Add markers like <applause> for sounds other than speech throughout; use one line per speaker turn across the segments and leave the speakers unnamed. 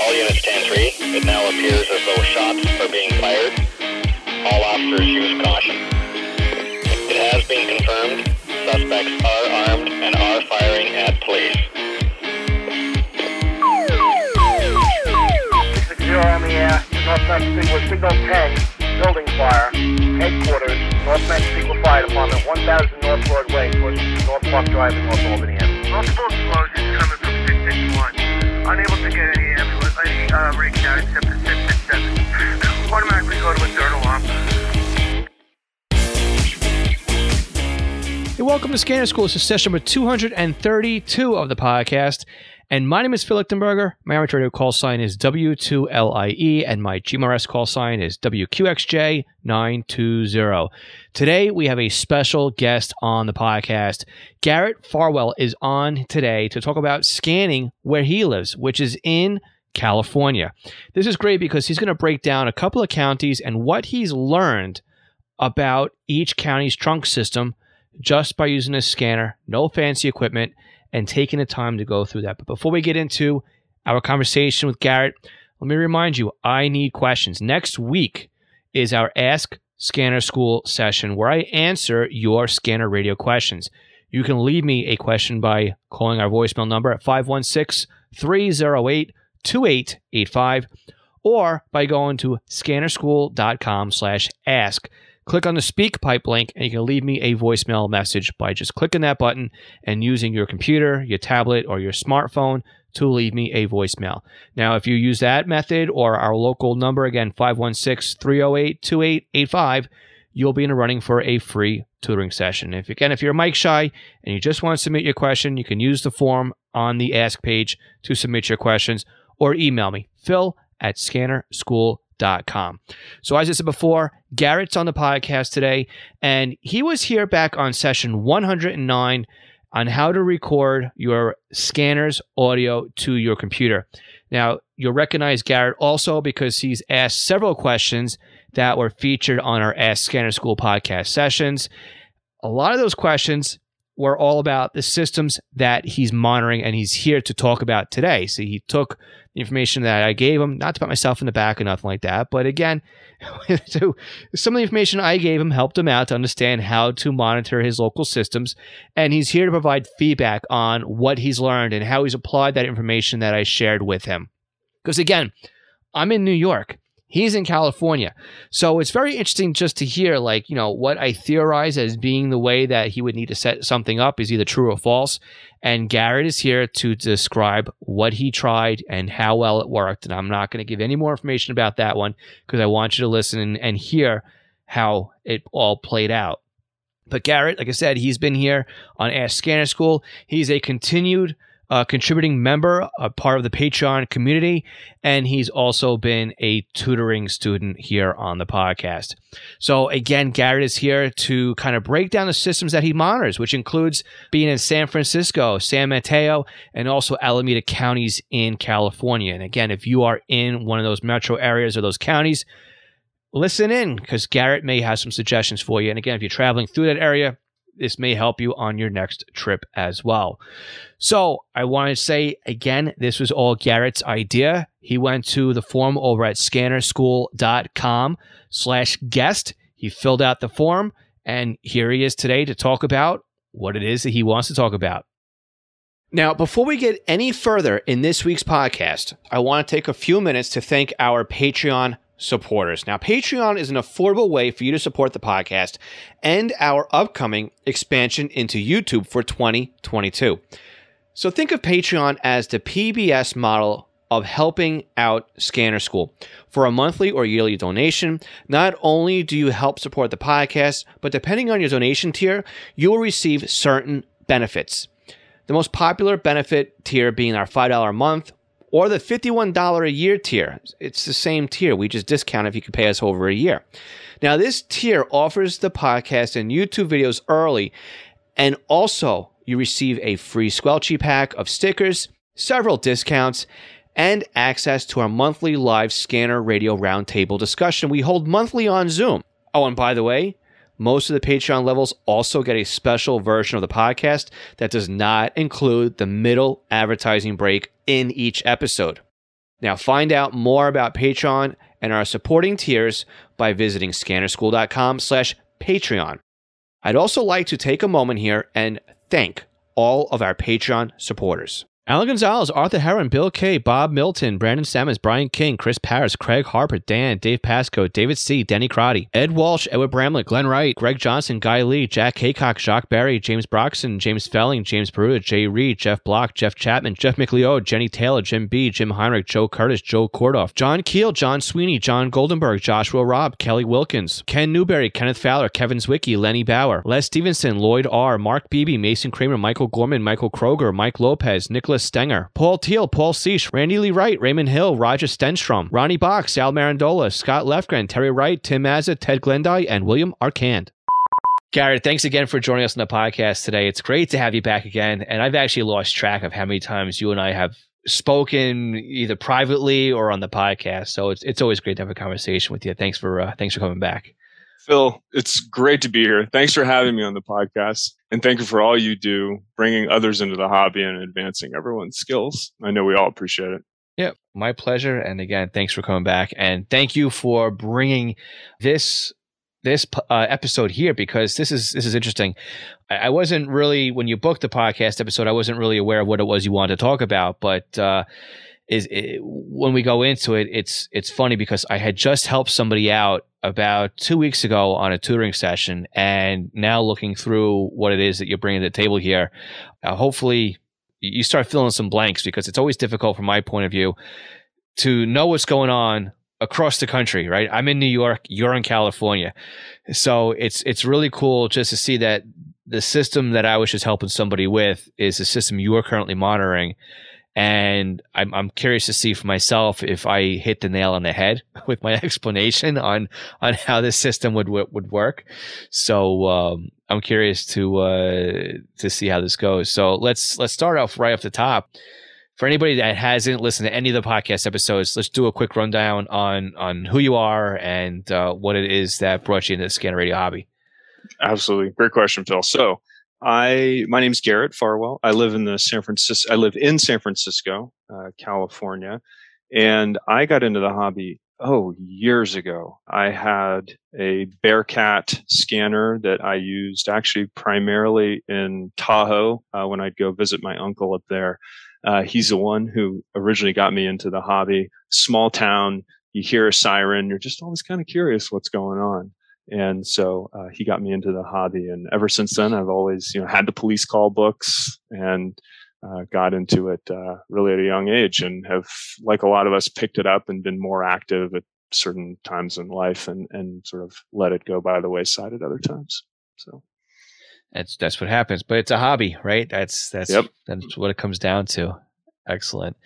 All units stand 3. It now appears as though shots are being fired. All officers use caution. It has been confirmed suspects are armed and are firing at police.
Six zero on the air. Northwest Signal, Signal 10, building fire. Headquarters, Northwest Signal Fire Department, 1000 North Broadway, towards North Park Drive in North Albany.
Multiple explosions coming from 661. Unable to get any ambulance, any uh, except for 667. Automatically go to a third alarm.
Hey, welcome to Scanner School. This is session number 232 of the podcast. And my name is Phil Lichtenberger. My amateur radio call sign is W2LIE, and my GMRS call sign is WQXJ920. Today, we have a special guest on the podcast. Garrett Farwell is on today to talk about scanning where he lives, which is in California. This is great because he's going to break down a couple of counties and what he's learned about each county's trunk system just by using a scanner, no fancy equipment, and taking the time to go through that. But before we get into our conversation with Garrett, let me remind you I need questions. Next week is our Ask Scanner School session where I answer your scanner radio questions. You can leave me a question by calling our voicemail number at 516 308 2885 or by going to scannerschool.com slash ask click on the speak pipe link and you can leave me a voicemail message by just clicking that button and using your computer, your tablet, or your smartphone to leave me a voicemail. Now, if you use that method or our local number, again, 516 308 2885, you'll be in the running for a free tutoring session. If again, if you're mic shy and you just want to submit your question, you can use the form on the ask page to submit your questions or email me, phil at scannerschool.com Com. So, as I said before, Garrett's on the podcast today, and he was here back on session 109 on how to record your scanner's audio to your computer. Now, you'll recognize Garrett also because he's asked several questions that were featured on our Ask Scanner School podcast sessions. A lot of those questions were all about the systems that he's monitoring and he's here to talk about today. So he took information that I gave him, not to put myself in the back or nothing like that, but again, <laughs> so some of the information I gave him helped him out to understand how to monitor his local systems. And he's here to provide feedback on what he's learned and how he's applied that information that I shared with him. Because again, I'm in New York. He's in California. So it's very interesting just to hear, like, you know, what I theorize as being the way that he would need to set something up is either true or false. And Garrett is here to describe what he tried and how well it worked. And I'm not going to give any more information about that one because I want you to listen and, and hear how it all played out. But Garrett, like I said, he's been here on Ask Scanner School. He's a continued a contributing member, a part of the Patreon community, and he's also been a tutoring student here on the podcast. So, again, Garrett is here to kind of break down the systems that he monitors, which includes being in San Francisco, San Mateo, and also Alameda counties in California. And again, if you are in one of those metro areas or those counties, listen in because Garrett may have some suggestions for you. And again, if you're traveling through that area, this may help you on your next trip as well. So I want to say again, this was all Garrett's idea. He went to the form over at scannerschool.com slash guest. He filled out the form and here he is today to talk about what it is that he wants to talk about. Now, before we get any further in this week's podcast, I want to take a few minutes to thank our Patreon supporters. Now, Patreon is an affordable way for you to support the podcast and our upcoming expansion into YouTube for 2022. So think of Patreon as the PBS model of helping out Scanner School. For a monthly or yearly donation, not only do you help support the podcast, but depending on your donation tier, you will receive certain benefits. The most popular benefit tier being our $5 a month or the $51 a year tier. It's the same tier. We just discount if you can pay us over a year. Now, this tier offers the podcast and YouTube videos early, and also you receive a free Squelchy pack of stickers, several discounts, and access to our monthly live scanner radio roundtable discussion we hold monthly on Zoom. Oh, and by the way, most of the Patreon levels also get a special version of the podcast that does not include the middle advertising break in each episode. Now, find out more about Patreon and our supporting tiers by visiting scannerschool.com slash Patreon. I'd also like to take a moment here and thank all of our Patreon supporters. Alan Gonzalez, Arthur Heron, Bill K, Bob Milton, Brandon Sammons, Brian King, Chris Paris, Craig Harper, Dan, Dave Pasco, David C, Denny Crotty, Ed Walsh, Edward Bramlett, Glenn Wright, Greg Johnson, Guy Lee, Jack Haycock, Jacques Barry, James Broxson, James Felling, James Peruta, Jay Reed, Jeff Block, Jeff Chapman, Jeff McLeod, Jenny Taylor, Jim B, Jim Heinrich, Joe Curtis, Joe Kordoff, John Keel, John Sweeney, John Goldenberg, Joshua Robb, Kelly Wilkins, Ken Newberry, Kenneth Fowler, Kevin Zwicky, Lenny Bauer, Les Stevenson, Lloyd R, Mark Beebe, Mason Kramer, Michael Gorman, Michael Kroger, Mike Lopez, Nicholas Stenger, Paul Teal, Paul Seish, Randy Lee Wright, Raymond Hill, Roger Stenstrom, Ronnie Box, Sal Marandola, Scott Lefgren, Terry Wright, Tim Mazza, Ted Glendy, and William Arcand. Garrett, thanks again for joining us on the podcast today. It's great to have you back again. And I've actually lost track of how many times you and I have spoken either privately or on the podcast. So it's it's always great to have a conversation with you. Thanks for uh, thanks for coming back.
Phil, it's great to be here. Thanks for having me on the podcast. And thank you for all you do, bringing others into the hobby and advancing everyone's skills. I know we all appreciate it.
Yeah, my pleasure. And again, thanks for coming back. And thank you for bringing this this uh, episode here because this is this is interesting. I, I, wasn't really when you booked the podcast episode, I wasn't really aware of what it was you wanted to talk about, but uh, is it, when we go into it, it's it's funny because I had just helped somebody out about two weeks ago on a tutoring session, and now looking through what it is that you're bringing to the table here, uh, hopefully you start filling some blanks because it's always difficult from my point of view to know what's going on across the country. Right, I'm in New York, you're in California, so it's it's really cool just to see that the system that I was just helping somebody with is the system you are currently monitoring and I'm, I'm curious to see for myself if I hit the nail on the head <laughs> with my explanation on on how this system would would work. So um, I'm curious to uh, to see how this goes. So let's let's start off right off the top. For anybody that hasn't listened to any of the podcast episodes, let's do a quick rundown on on who you are and uh, what it is that brought you into the scanner radio hobby.
Absolutely, great question, Phil. So I my name's Garrett Farwell. I live in the San Francisco. I live in San Francisco, uh, California, and I got into the hobby oh years ago. I had a Bearcat scanner that I used actually primarily in Tahoe uh, when I'd go visit my uncle up there. Uh, he's the one who originally got me into the hobby. Small town, you hear a siren, you're just always kind of curious what's going on. And so uh, he got me into the hobby. And ever since then, I've always, you know, had the police call books and uh, got into it uh, really at a young age and have, like a lot of us, picked it up and been more active at certain times in life and, and sort of let it go by the wayside at other times. So
that's, that's what happens, but it's a hobby, right? That's, that's, yep. that's what it comes down to. Excellent.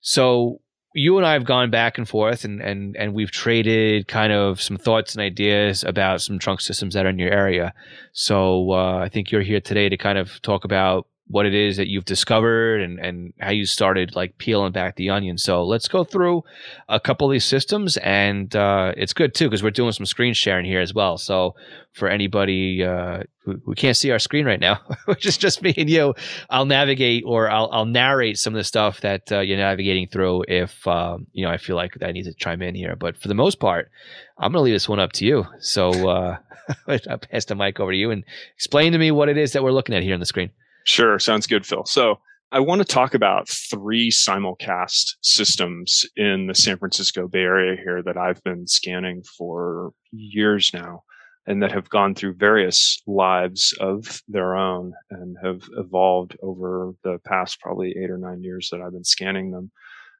So you and I have gone back and forth and, and, and we've traded kind of some thoughts and ideas about some trunk systems that are in your area. So uh, I think you're here today to kind of talk about what it is that you've discovered and, and how you started like peeling back the onion. So let's go through a couple of these systems and uh, it's good too because we're doing some screen sharing here as well. So for anybody uh, who, who, can't see our screen right now, <laughs> which is just me and you, I'll navigate or I'll, I'll narrate some of the stuff that uh, you're navigating through if um, you know I feel like I need to chime in here. But for the most part, I'm going to leave this one up to you. So uh, <laughs> I'll pass the mic over to you and explain to me what it is that we're looking at here on the screen.
Sure. Sounds good, Phil. So I want to talk about three simulcast systems in the San Francisco Bay Area here that I've been scanning for years now and that have gone through various lives of their own and have evolved over the past probably eight or nine years that I've been scanning them.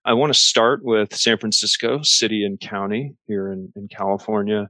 I want to start with San Francisco City and County here in, in California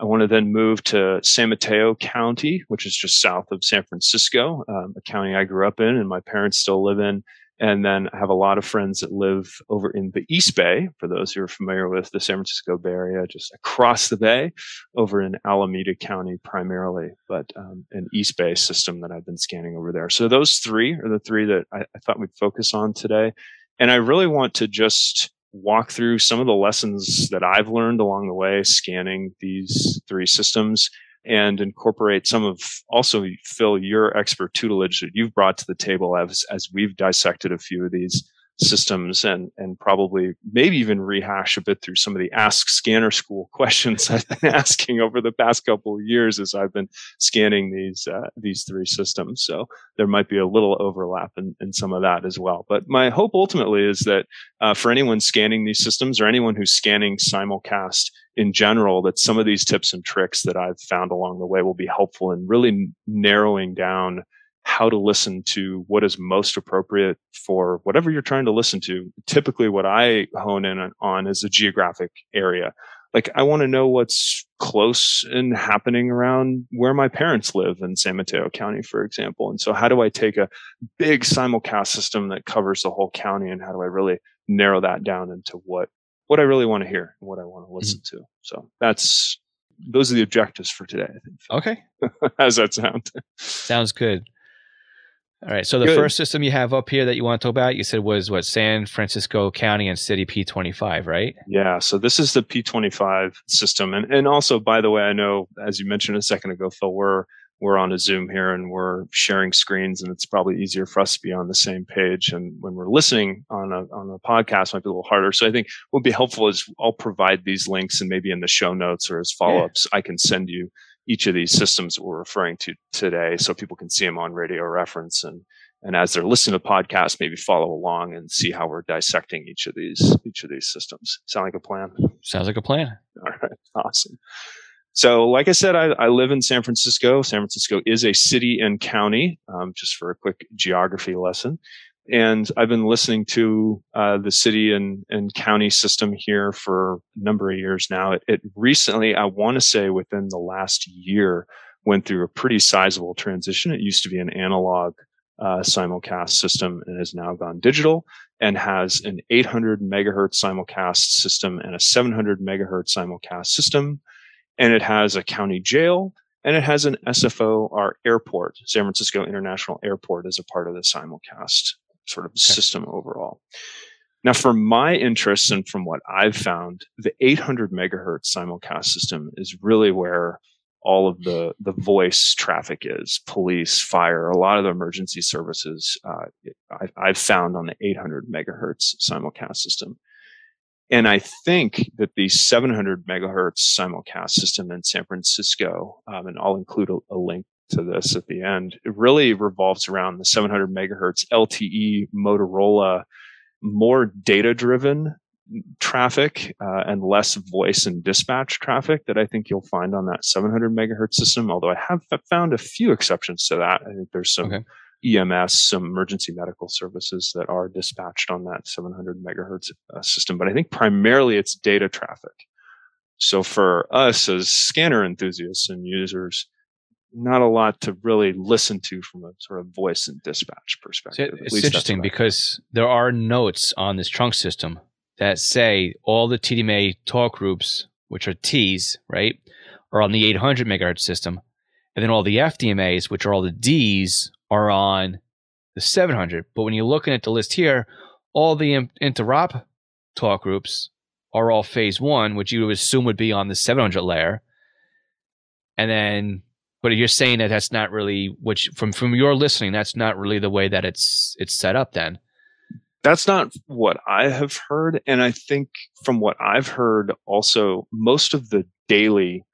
I want to then move to San Mateo County, which is just south of San Francisco, um, a county I grew up in and my parents still live in. And then I have a lot of friends that live over in the East Bay, for those who are familiar with the San Francisco Bay Area, just across the bay, over in Alameda County primarily, but um, an East Bay system that I've been scanning over there. So those three are the three that I, I thought we'd focus on today. And I really want to just walk through some of the lessons that I've learned along the way scanning these three systems and incorporate some of also Phil your expert tutelage that you've brought to the table as as we've dissected a few of these systems and and probably maybe even rehash a bit through some of the ask scanner school <laughs> questions I've been <laughs> asking over the past couple of years as I've been scanning these uh, these three systems. So there might be a little overlap in, in some of that as well. But my hope ultimately is that uh, for anyone scanning these systems or anyone who's scanning simulcast in general, that some of these tips and tricks that I've found along the way will be helpful in really narrowing down how to listen to what is most appropriate for whatever you're trying to listen to. Typically, what I hone in on is the geographic area. Like, I want to know what's close and happening around where my parents live in San Mateo County, for example. And so, how do I take a big simulcast system that covers the whole county, and how do I really narrow that down into what what I really want to hear and what I want to listen mm-hmm. to? So that's those are the objectives for today. I think.
Okay. <laughs>
How's that sound?
Sounds good. All right. So the Good. first system you have up here that you want to talk about, you said was what San Francisco County and City P25, right?
Yeah. So this is the P25 system, and and also by the way, I know as you mentioned a second ago, Phil, we're we're on a Zoom here and we're sharing screens, and it's probably easier for us to be on the same page. And when we're listening on a on a podcast, might be a little harder. So I think what would be helpful is I'll provide these links, and maybe in the show notes or as follow ups, yeah. I can send you each of these systems that we're referring to today so people can see them on radio reference and and as they're listening to podcasts maybe follow along and see how we're dissecting each of these each of these systems. Sound like a plan?
Sounds like a plan.
All right. Awesome. So like i said i, I live in san francisco. San francisco is a city and county um, just for a quick geography lesson and I've been listening to uh, the city and, and county system here for a number of years now. It, it recently, I want to say within the last year, went through a pretty sizable transition. It used to be an analog uh, simulcast system and has now gone digital and has an 800 megahertz simulcast system and a 700 megahertz simulcast system. And it has a county jail and it has an SFO, our airport, San Francisco International Airport, as a part of the simulcast sort of okay. system overall. Now, for my interests and from what I've found, the 800 megahertz simulcast system is really where all of the the voice traffic is police fire a lot of the emergency services uh, I, have found on the 800 megahertz simulcast system and i think that the 700 megahertz simulcast system in san francisco um, and i'll include a, a, link to this at the end. It really revolves around the 700 megahertz LTE Motorola, more data driven traffic uh, and less voice and dispatch traffic that I think you'll find on that 700 megahertz system. Although I have found a few exceptions to that. I think there's some okay. EMS, some emergency medical services that are dispatched on that 700 megahertz uh, system. But I think primarily it's data traffic. So for us as scanner enthusiasts and users, not a lot to really listen to from a sort of voice and dispatch perspective.
it's interesting because there are notes on this trunk system that say all the TDMA talk groups, which are T's, right, are on the 800 megahertz system, and then all the FDMAs, which are all the D's, are on the 700. But when you're looking at the list here, all the interop talk groups are all phase one, which you would assume would be on the 700 layer. And then but you're saying that that's not really which from from your listening that's not really the way that it's it's set up then.
That's not what i have heard. And i think from what i've heard also most of the daily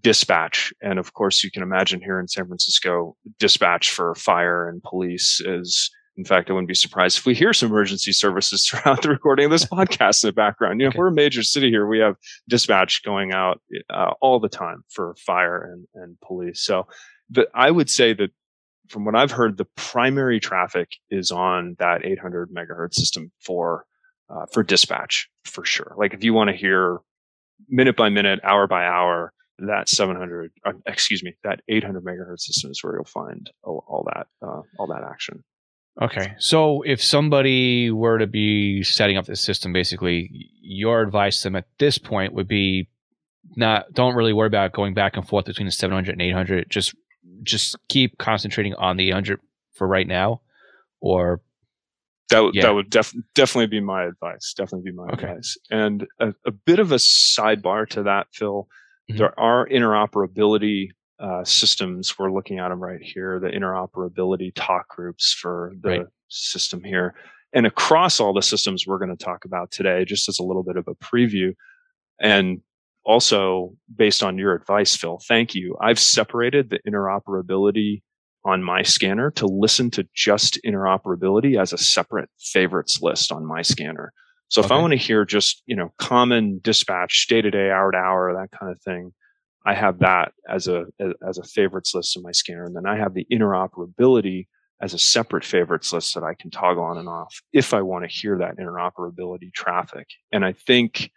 dispatch and of course you can imagine here in san francisco dispatch for fire and police is in fact, I wouldn't be surprised if we hear some emergency services <laughs> throughout the recording of this <laughs> podcast in the background. You know, okay. we're a major city here. We have dispatch going out uh, all the time for fire and, and police. So the, I would say that from what I've heard, the primary traffic is on that 800 megahertz system for uh, for dispatch for sure. Like if you want to hear minute by minute, hour by hour, that 700, uh, excuse me, that 800 megahertz system is where you'll find all, all that uh, all that action.
Okay. So if somebody were to be setting up this system, basically, your advice to them at this point would be not don't really worry about going back and forth between the 700 and 800. Just just keep concentrating on the 800 for right now, or
that would yeah. that would def- definitely be my advice. Definitely be my okay. advice. And a, a, bit of a sidebar to that, Phil. Mm-hmm. There are interoperability uh, systems. We're looking at them right here, the interoperability talk groups for the right. system here. And across all the systems we're going to talk about today, just as a little bit of a preview, and also based on your advice, Phil, thank you. I've separated the interoperability on my scanner to listen to just interoperability as a separate favorites list on my scanner. So if okay. I want to hear just, you know, common dispatch, day to day, hour to hour, that kind of thing, I have that as a, as a favorites list in my scanner. And then I have the interoperability as a separate favorites list that I can toggle on and off if I want to hear that interoperability traffic. And I think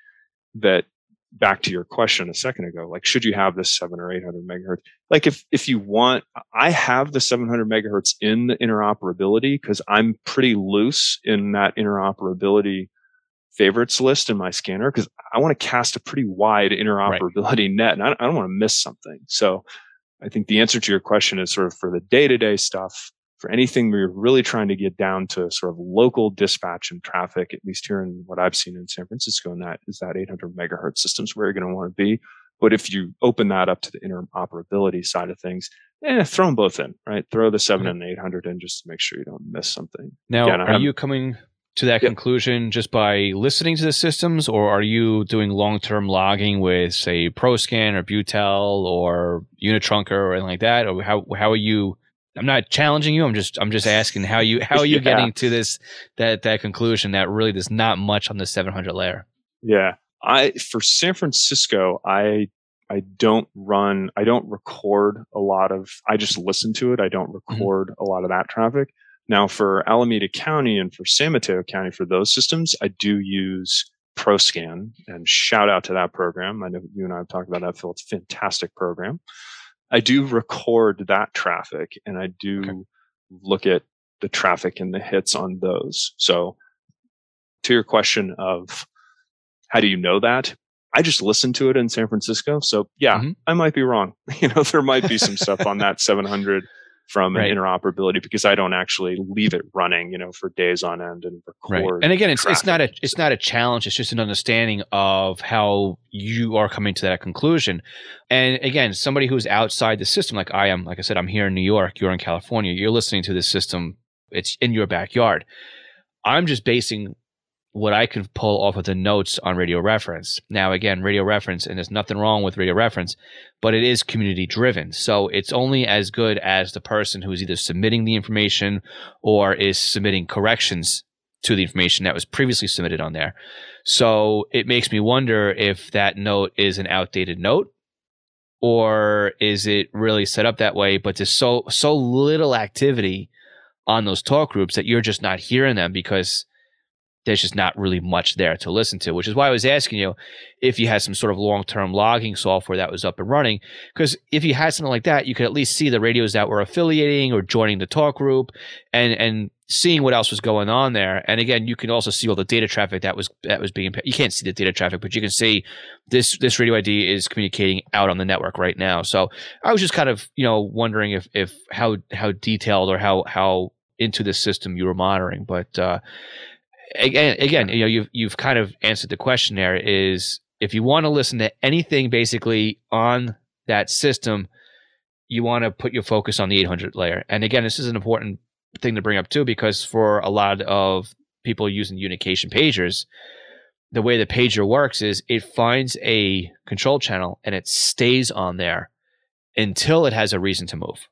that back to your question a second ago, like should you have this seven or eight hundred megahertz? Like if if you want, I have the seven hundred megahertz in the interoperability because I'm pretty loose in that interoperability favorites list in my scanner because I want to cast a pretty wide interoperability right. net and I, I don't want to miss something. So I think the answer to your question is sort of for the day to day stuff for anything we're really trying to get down to sort of local dispatch and traffic, at least here in what I've seen in San Francisco, and that is that 800 megahertz systems where you're going to want to be. But if you open that up to the interoperability side of things, eh, throw them both in, right? Throw the 7 mm-hmm. and 800 in just to make sure you don't miss something.
Now, Again, are you coming to that yep. conclusion just by listening to the systems, or are you doing long term logging with, say, ProScan or Butel or Unitrunker or anything like that? Or how, how are you? I'm not challenging you. I'm just I'm just asking how you how are you <laughs> yeah. getting to this that that conclusion that really there's not much on the 700 layer.
Yeah, I for San Francisco, I I don't run I don't record a lot of I just listen to it. I don't mm-hmm. record mm-hmm. a lot of that traffic. Now for Alameda County and for San Mateo County for those systems, I do use ProScan and shout out to that program. I know you and I have talked about that, Phil. It's a fantastic program. I do record that traffic and I do okay. look at the traffic and the hits on those. So to your question of how do you know that? I just listened to it in San Francisco. So yeah, mm-hmm. I might be wrong. <laughs> You know, there might be some stuff on that <laughs> 700 from right. interoperability because I don't actually leave it running, you know, for days on end and record.
Right. And again, it's it's not a it's not a challenge. It's just an understanding of how you are coming to that conclusion. And again, somebody who's outside the system, like I am, like I said, I'm here in New York, you're in California, you're listening to this system. It's in your backyard. I'm just basing what I could pull off of the notes on radio reference. Now, again, radio reference, and there's nothing wrong with radio reference, but it is community driven. So it's only as good as the person who's either submitting the information or is submitting corrections to the information that was previously submitted on there. So it makes me wonder if that note is an outdated note or is it really set up that way, but there's so, so little activity on those talk groups that you're just not hearing them because there's just not really much there to listen to, which is why I was asking you if you had some sort of long term logging software that was up and running. Because if you had something like that, you could at least see the radios that were affiliating or joining the talk group and, and seeing what else was going on there. And again, you can also see all the data traffic that was that was being you can't see the data traffic, but you can see this this radio ID is communicating out on the network right now. So I was just kind of, you know, wondering if if how how detailed or how how into the system you were monitoring. But uh again, again, you know, you've you've kind of answered the question there. Is if you want to listen to anything basically on that system, you want to put your focus on the 800 layer. And again, this is an important thing to bring up too, because for a lot of people using unication pagers, the way the pager works is it finds a control channel and it stays on there until it has a reason to move.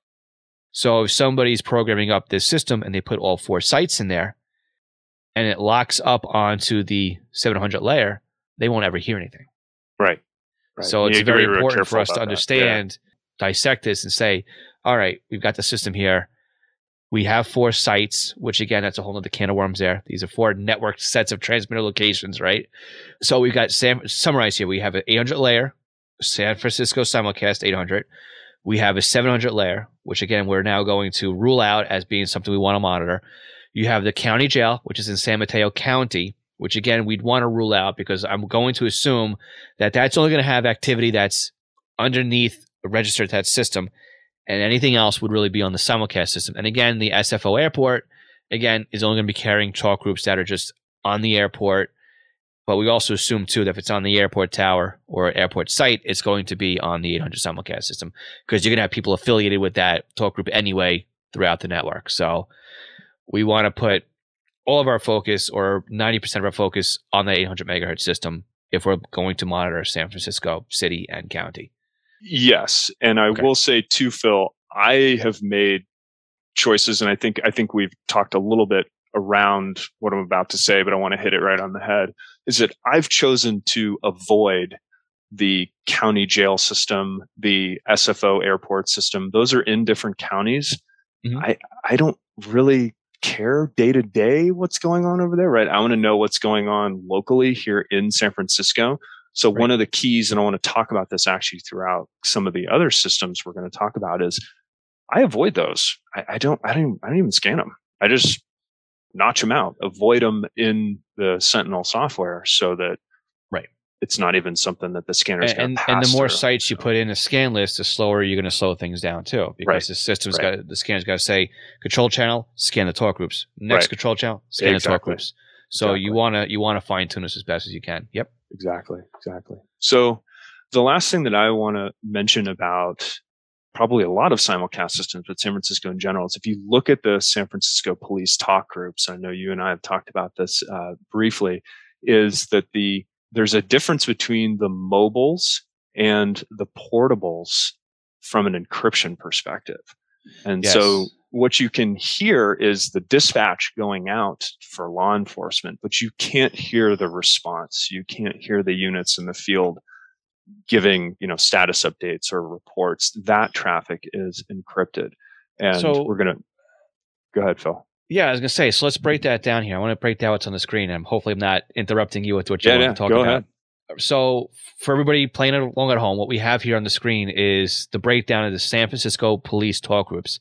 So if somebody's programming up this system and they put all four sites in there, and it locks up onto the 700 layer, they won't ever hear anything.
Right. right.
So it's very important for us to understand, yeah. dissect this, and say, all right, we've got the system here. We have four sites, which again, that's a whole other can of worms there. These are four networked sets of transmitter locations, right? So we've got Sam, summarize here. We have an 800 layer, San Francisco simulcast 800. We have a 700 layer, which again, we're now going to rule out as being something we want to monitor. You have the county jail, which is in San Mateo County, which again, we'd want to rule out because I'm going to assume that that's only going to have activity that's underneath registered that system. And anything else would really be on the simulcast system. And again, the SFO airport, again, is only going to be carrying talk groups that are just on the airport. But we also assume too that if it's on the airport tower or airport site, it's going to be on the 800 simulcast system because you're going to have people affiliated with that talk group anyway throughout the network. So we want to put all of our focus or 90% of our focus on the 800 megahertz system if we're going to monitor San Francisco city and county.
Yes, and I
Okay.
will say too, Phil. I have made choices, and I think I think we've talked a little bit around what I'm about to say, but I want to hit it right on the head. Is that I've chosen to avoid the county jail system, the SFO airport system. Those are in different counties.
Mhm.
I I don't really care day to day what's going on over there, right? I want to know what's going on locally here in San Francisco. So
Right.
one of the keys, and I want to talk about this actually throughout some of the other systems we're going to talk about, is I avoid those. I, I don't. I don't. Even, I don't even scan them. I just notch them out. Avoid them in the Sentinel software so that. It's not even something that the scanner's
And,
going
and, and the more
through.
sites you put in a scan list, the slower you're going to slow things down too. Because
Right.
the system's
Right.
got the scanner's got to say control channel, scan the talk groups. Next
Right.
control channel, scan the talk groups. So you want to you want to fine tune this as best as you can. Yep.
Exactly. Exactly. So the last thing that I want to mention about probably a lot of simulcast systems, but San Francisco in general, is if you look at the San Francisco police talk groups, I know you and I have talked about this uh, briefly, is that the there's a difference between the mobiles and the portables from an encryption perspective. And so what you can hear is the dispatch going out for law enforcement, but you can't hear the response. You can't hear the units in the field giving, you know, status updates or reports. That traffic is encrypted. And
So-
we're going to go ahead, Phil.
Yeah, I was gonna say. So let's break that down here. I want to break down what's on the screen, and hopefully, I'm not interrupting you with what you
Yeah,
want
yeah,
to talk
go
about.
ahead.
So, for everybody playing along at home, what we have here on the screen is the breakdown of the San Francisco police talk groups,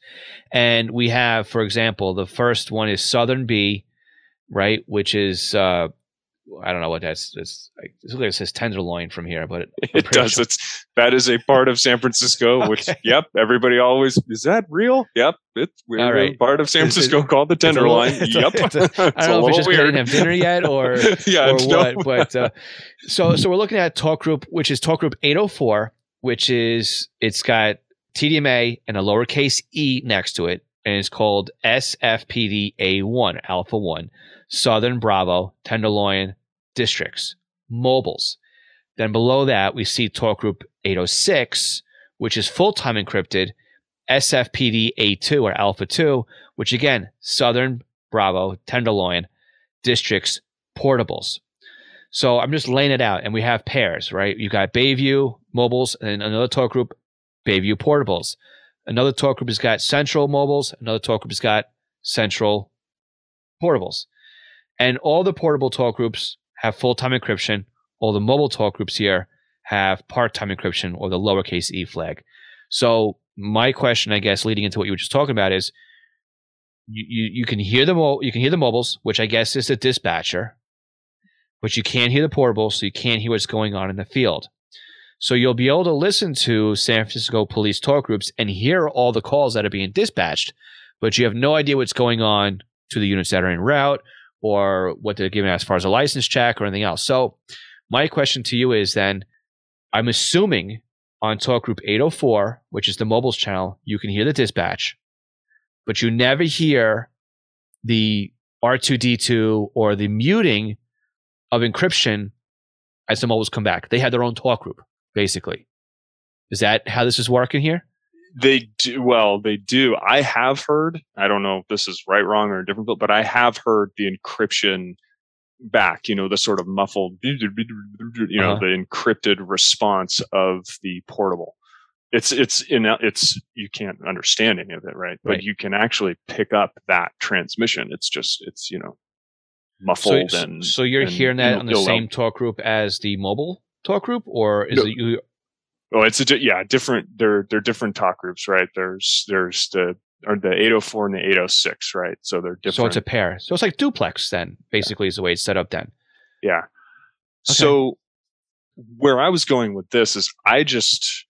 and we have, for example, the first one is Southern B, right, which is uh, I don't know what that's. It's it looks like it says Tenderloin from here, but <laughs>
It does. It's that is a part of San Francisco, <laughs> which yep, everybody always is that real? Yep, it's we're
All right.
a part of San
It's-
Francisco called the Tenderloin. <laughs>
it's a-
yep,
it's a-
it's
I don't know if it's just
weird.
didn't have dinner yet, or
yeah,
or what.
no-
But uh, so so we're looking at talk group, which is talk group 804, which is it's got TDMA and a lowercase e next to it, and it's called SFPD A1 Alpha One, Southern Bravo Tenderloin Districts Mobiles. Then below that we see talk group 806, which is full time encrypted. SFPD A2 or Alpha 2, which again, Southern Bravo, Tenderloin, Districts, Portables. So I'm just laying it out, and we have pairs, right? You got Bayview mobiles, and another talk group, Bayview portables. Another talk group has got Central mobiles. Another talk group has got Central portables, and all the portable talk groups have full-time encryption. All the mobile talk groups here have part-time encryption or the lowercase e flag. So my question, I guess, leading into what you were just talking about is, you you, you can hear the mo- you can hear the mobiles, which I guess is the dispatcher, but you can't hear the portables, so you can't hear what's going on in the field. So you'll be able to listen to San Francisco police talk groups and hear all the calls that are being dispatched, but you have no idea what's going on to the units that are en route or what they're giving as far as a license check or anything else. So my question to you is then, I'm assuming on talk group 804, which is the mobiles channel, you can hear the dispatch, but you never hear the R2D2 or the muting of encryption as the mobiles come back. They have their own talk group, basically. Is that how this is working here?
They do well. They do. I have heard. I don't know if this is right, wrong, or different, but I have heard the encryption back. You know, the sort of muffled, you know,
Uh-huh.
the encrypted response of the portable. It's it's in it's you can't understand any of it, right? But
Right.
you can actually pick up that transmission. It's just it's you know
So,
muffled and
so you're
and
hearing that
you'll-
on the same talk group as the mobile talk group, or is
No.
it you?
Oh, it's a yeah, different. They're they're different talk groups, right? There's there's the or the 804 and the 806, right? So they're different.
So it's a pair. So it's like duplex then, basically, is the way it's set up then.
yeah. So where I was going with this is I just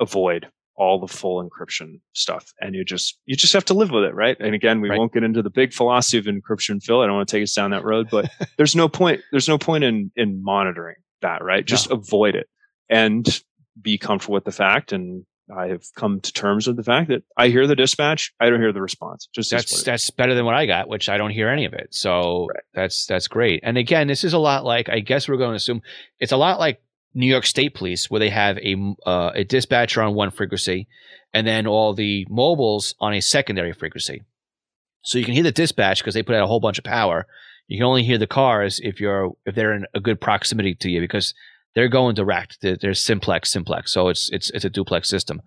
avoid all the full encryption stuff, and you just you just have to live with it, right? And again, we
Right.
won't get into the big philosophy of encryption, Phil. I don't want to take us down that road, but <laughs> there's no point. There's no point in in monitoring that, right? Just avoid it and be comfortable with the fact and I have come to terms with the fact that I hear the dispatch, I don't hear the response. Just
that's that's better than what I got, which I don't hear any of it. So
Right.
that's that's great. And again, this is a lot like I guess we're going to assume it's a lot like New York State Police, where they have a uh, a dispatcher on one frequency, and then all the mobiles on a secondary frequency. So you can hear the dispatch because they put out a whole bunch of power. You can only hear the cars if you're if they're in a good proximity to you because they're going direct. They're, they're simplex, simplex. So it's it's it's a duplex system.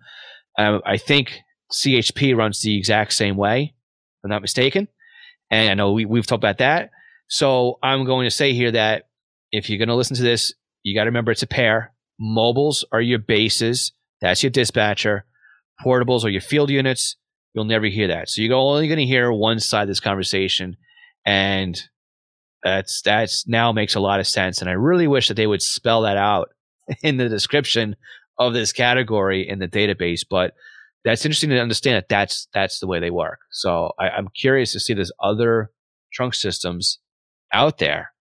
Um, I think CHP runs the exact same way, if I'm not mistaken. And I know we, we've talked about that. So I'm going to say here that if you're going to listen to this, you got to remember it's a pair. Mobiles are your bases. That's your dispatcher. Portables are your field units. You'll never hear that. So you're only going to hear one side of this conversation. And that's that's now makes a lot of sense. And I really wish that they would spell that out <laughs> in the description of this category in the database. But that's interesting to understand that that's that's the way they work. So I, I'm curious to see there's other trunk systems out there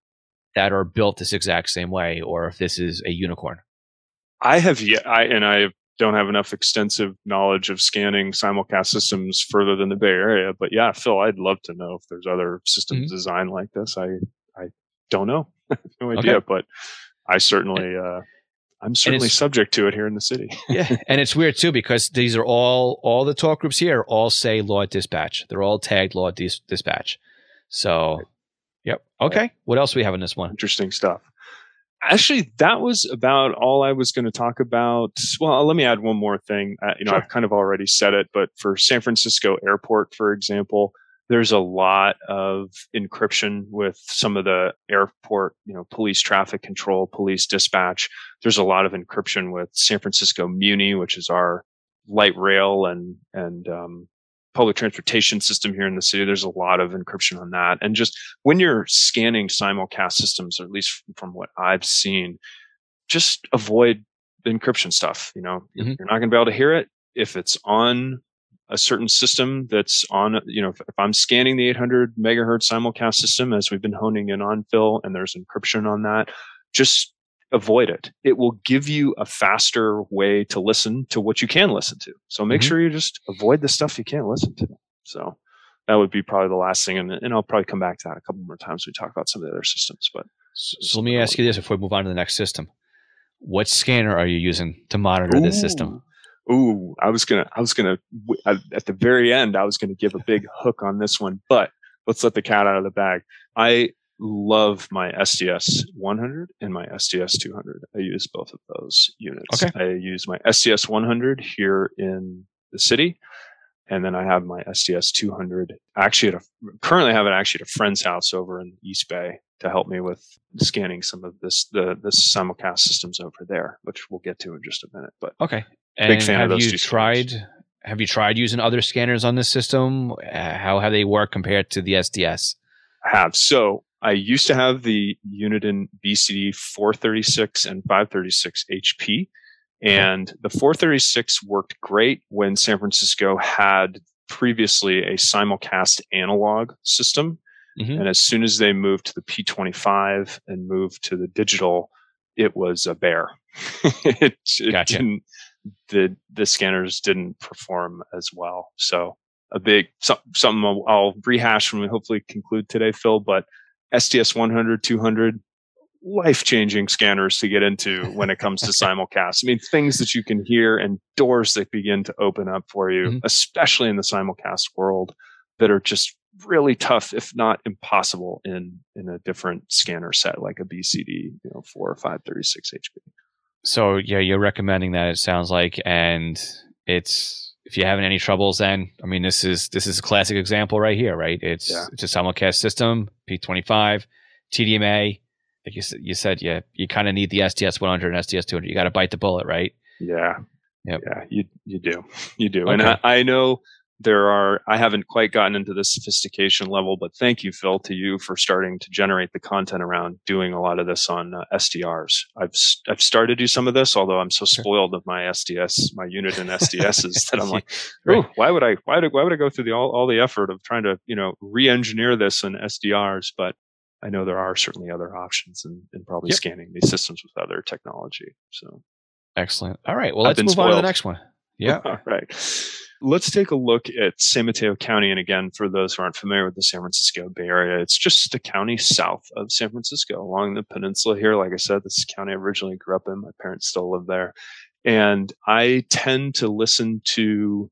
that are built this exact same way, or if this is a unicorn.
I have yet, I, and I don't have enough extensive knowledge of scanning simulcast systems further than the Bay Area. But yeah, Phil, I'd love to know if there's other systems designed like this. I, I don't know. <laughs> no idea,
Okay.
but I certainly, uh, I'm certainly subject to it here in the city. <laughs>
yeah, and it's weird too because these are all all the talk groups here all say law dispatch. They're all tagged law dis- dispatch. So, yep. Okay. What else we have in this one?
Interesting stuff. Actually, that was about all I was going to talk about. Well, let me add one more thing. Uh, you know,
Sure.
I've kind of already said it, but for San Francisco Airport, for example, there's a lot of encryption with some of the airport, you know, police traffic control, police dispatch. There's a lot of encryption with San Francisco Muni, which is our light rail and and um, public transportation system here in the city. There's a lot of encryption on that, and just when you're scanning simulcast systems, or at least from what I've seen, just avoid the encryption stuff. You know,
Mhm.
you're not going to be able to hear it if it's on a certain system that's on, you know, if, if I'm scanning the 800 megahertz simulcast system as we've been honing in on Phil, and there's encryption on that, just avoid it. It will give you a faster way to listen to what you can listen to. So make
Mhm.
sure you just avoid the stuff you can't listen to. So that would be probably the last thing. And, and I'll probably come back to that a couple more times we talk about some of the other systems. But
So, so let me ask you this before we move on to the next system. What scanner are you using to monitor this system?
Ooh, I was gonna, I was gonna, at the very end, I was gonna give a big hook on this one, but let's let the cat out of the bag. I love my SDS 100 and my SDS 200. I use both of those units.
Okay.
I use my SDS 100 here in the city, and then I have my SDS 200 actually at a, currently have it actually at a friend's house over in East Bay to help me with scanning some of this the the simulcast systems over there, which we'll get to in just a minute. But
Okay.
Big
And
fan of
have
those
you
two
tried?
scanners.
Have you tried using other scanners on this system? Uh, how have they worked compared to the SDS?
I have. So I used to have the Uniden BCD 436 and 536 HP. And the 436 worked great when San Francisco had previously a simulcast analog system.
Mhm.
And as soon as they moved to the P25 and moved to the digital, it was a bear. <laughs> it it
Gotcha.
didn't, the, the scanners didn't perform as well. So a big so, something I'll, I'll rehash when we hopefully conclude today, Phil. But SDS 100, 200, life changing scanners to get into when it comes to <laughs> simulcast. I mean, things that you can hear and doors that begin to open up for you,
Mhm.
especially in the simulcast world, that are just really tough, if not impossible, in in a different scanner set like a BCD, you know, four or five thirty six HP.
So yeah, you're recommending that. It sounds like, and it's if you're having any troubles, then I mean, this is this is a classic example right here, right? It's
Yeah.
it's a simulcast system, P25, TDMA. Like you said, you said, yeah, you kind of need the SDS 100 and SDS 200. You got to bite the bullet, right?
Yeah.
Yep.
Yeah, you you do. You do. And I, I know there are I haven't quite gotten into the sophistication level, but thank you, Phil, to you for starting to generate the content around doing a lot of this on uh, SDRs. I've i've started to do some of this, although I'm so spoiled of my SDS, my Uniden SDSs that I'm like. <laughs> Ooh, why would I why would why would I go through the all, all the effort of trying to, you know, re-engineer this in SDRs, but I know there are certainly other options in, in probably
Yep.
scanning these systems with other technology. So
Excellent. All right. Well,
I've
let's move on to the next one. <laughs> Yeah.
All right. Let's take a look at San Mateo County. And again, for those who aren't familiar with the San Francisco Bay Area, it's just a county south of San Francisco along the peninsula here. Like I said, this is county I originally grew up in. My parents still live there. And I tend to listen to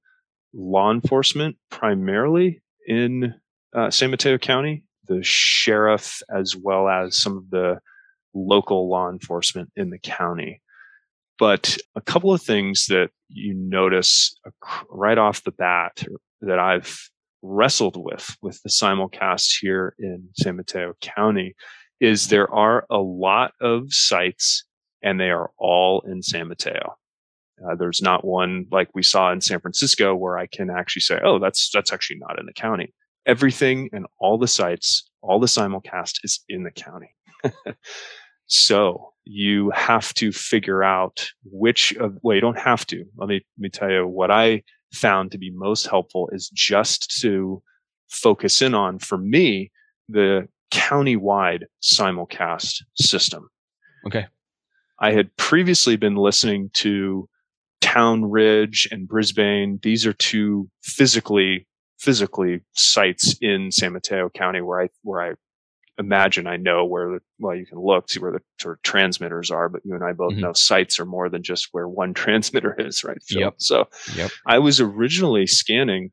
law enforcement primarily in uh, San Mateo County, the sheriff, as well as some of the local law enforcement in the county. But a couple of things that you notice right off the bat that I've wrestled with with the simulcast here in San Mateo County is there are a lot of sites and they are all in San Mateo. Uh, there's not one like we saw in San Francisco where I can actually say, "Oh, that's that's actually not in the county." Everything and all the sites, all the simulcast is in the county. <laughs> so you have to figure out which of, well, you don't have to. Let me, let me tell you what I found to be most helpful is just to focus in on, for me, the county-wide simulcast system.
Okay.
I had previously been listening to Town Ridge and Brisbane. These are two physically physically sites in San Mateo County where I where I imagine I know where the, well, you can look, see where the sort of transmitters are, but you and I both mm-hmm. know sites are more than just where one <laughs> transmitter is, right? Phil?
Yep.
So
yep.
I was originally scanning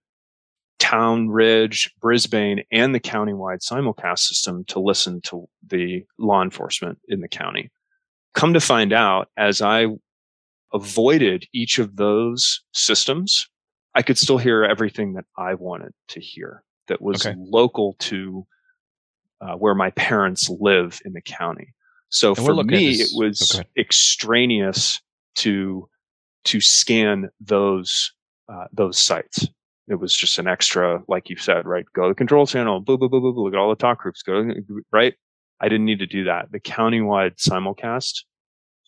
Town Ridge, Brisbane, and the countywide simulcast system to listen to the law enforcement in the county. Come to find out, as I avoided each of those systems, I could still hear everything that I wanted to hear that was
okay.
local to uh, where my <laughs> parents live in the county. So and for me, it was okay. extraneous to to scan those uh, those sites. It was just an extra, like you said, right? Go to the control channel, boo, boo, boo, boo, boo, look at all the talk groups, go right? I didn't need to do that. The countywide simulcast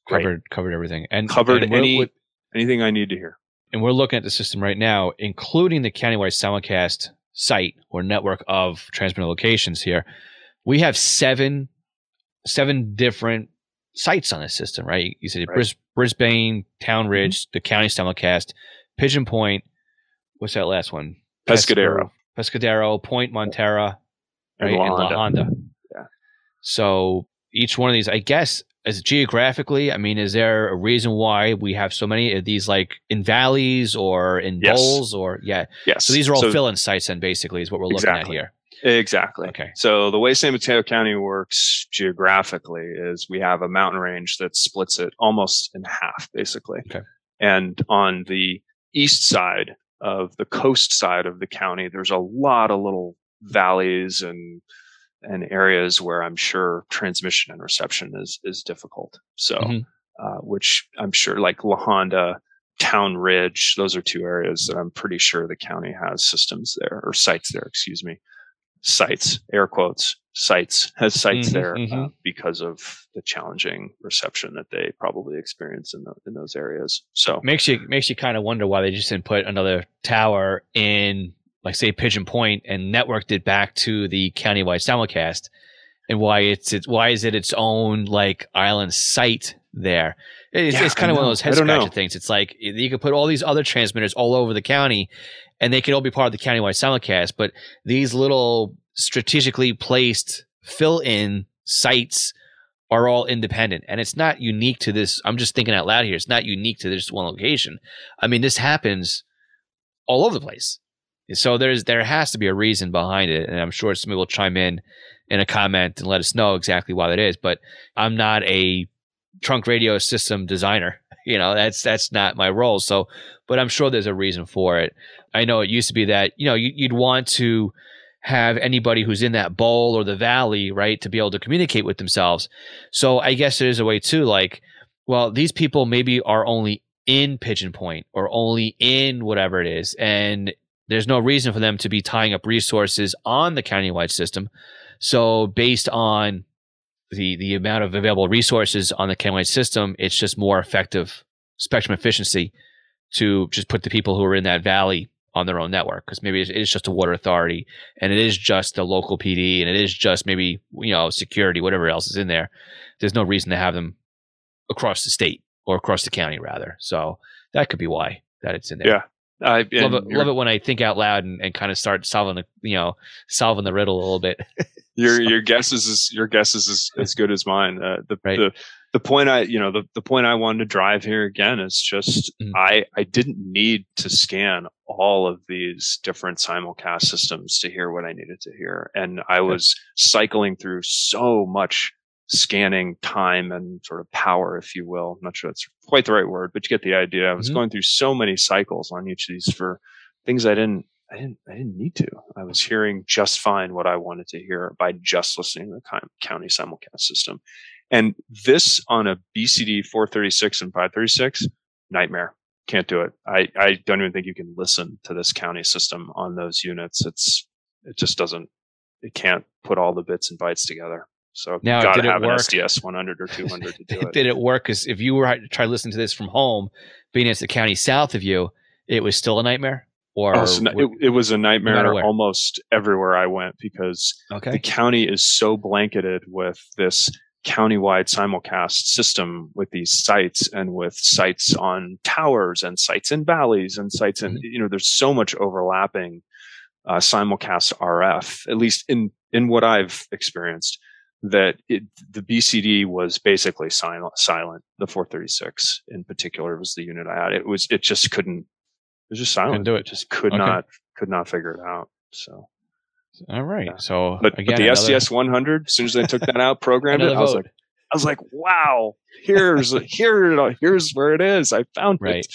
covered great. covered everything and
covered
and
any anything I need to hear.
And we're looking at the system right now, including the countywide simulcast site or network of transmitter locations here we have seven seven different sites on this system, right? You said right. Bris- Brisbane, Town mm-hmm. Ridge, mm-hmm. the county simulcast, Pigeon Point. What's that last one?
Pescadero.
Pescadero, Point Montara, right? And La, and La Honda.
Yeah.
So each one of these, I guess, as geographically, I mean, is there a reason why we have so many of these, like in valleys or in yes. bowls, or yeah?
Yes.
So these are all so, fill-in sites, then basically is what we're looking
exactly.
at here.
Exactly.
Okay.
So the way San Mateo County works geographically is we have a mountain range that splits it almost in half, basically.
Okay.
And on the east side of the coast side of the county, there's a lot of little valleys and and areas where I'm sure transmission and reception is is difficult. So, mm-hmm. uh, which I'm sure, like La Honda, Town Ridge, those are two areas that I'm pretty sure the county has systems there or sites there. Excuse me sites, air quotes, sites, has sites mm-hmm, there mm-hmm. Uh, because of the challenging reception that they probably experience in, the, in those areas. So
makes you makes you kind of wonder why they just didn't put another tower in, like say Pigeon Point, and networked it back to the countywide simulcast, and why it's, it's why is it its own like island site there? It's, yeah, it's kind of one of those head scratcher things. It's like you could put all these other transmitters all over the county, and they can all be part of the countywide simulcast. But these little strategically placed fill in sites are all independent, and it's not unique to this. I'm just thinking out loud here. It's not unique to this one location. I mean, this happens all over the place. So there's there has to be a reason behind it, and I'm sure somebody will chime in in a comment and let us know exactly why that is. But I'm not a trunk radio system designer. <laughs> You know, that's that's not my role. So, but I'm sure there's a reason for it. I know it used to be that you know you'd want to have anybody who's in that bowl or the valley, right, to be able to communicate with themselves. So I guess there's a way too, like, well, these people maybe are only in Pigeon Point or only in whatever it is, and there's no reason for them to be tying up resources on the countywide system. So based on the the amount of available resources on the countywide system, it's just more effective spectrum efficiency to just put the people who are in that valley on their own network because maybe it is just a water authority and it is just the local PD and it is just maybe you know security whatever else is in there. There's no reason to have them across the state or across the county rather. So that could be why. that it's in there.
Yeah. I
love it, love it when I think out loud and, and kind of start solving the you know solving the riddle a little bit. <laughs>
your your guess is as, your guess is as, as good as mine. Uh, the,
Right.
the the point I you know the, the point I wanted to drive here again is just
Mhm.
I I didn't need to scan all of these different simulcast systems to hear what I needed to hear, and I was cycling through so much scanning time and sort of power, if you will. I'm not sure that's quite the right word, but you get the idea. I was
Mhm.
going through so many cycles on each of these for things I didn't I didn't I didn't need to. I was hearing just fine what I wanted to hear by just listening to the county simulcast system. And this on a BCD 436 and 536, nightmare. Can't do it. I, I don't even think you can listen to this county system on those units. It's it just doesn't it can't put all the bits and bytes together. So
Now,
you gotta
did it
have an
work?
SDS 100 or <laughs> 200 to do it.
Did it work? Because if you were to try to listen to this from home, being it's the county south of you, it was still a nightmare. Or
Oh, so it, it was a nightmare
where.
almost everywhere I went because the county is so blanketed with this countywide simulcast system with these sites and with sites on towers and sites in valleys and sites in
Mhm.
you know there's so much overlapping uh, simulcast RF at least in in what I've experienced that it, the BCD was basically silent silent the 436 in particular was the unit I had it was it just couldn't was just silent
Couldn't do it.
just could
Okay.
not could not figure it out so
all right.
Yeah.
So
but,
again,
but the
another-
SDS 100, as soon as they took that out, programmed it, I was
vote.
like, I was like, wow, here's <laughs> here, uh, here's where it is. I found
Right.
it.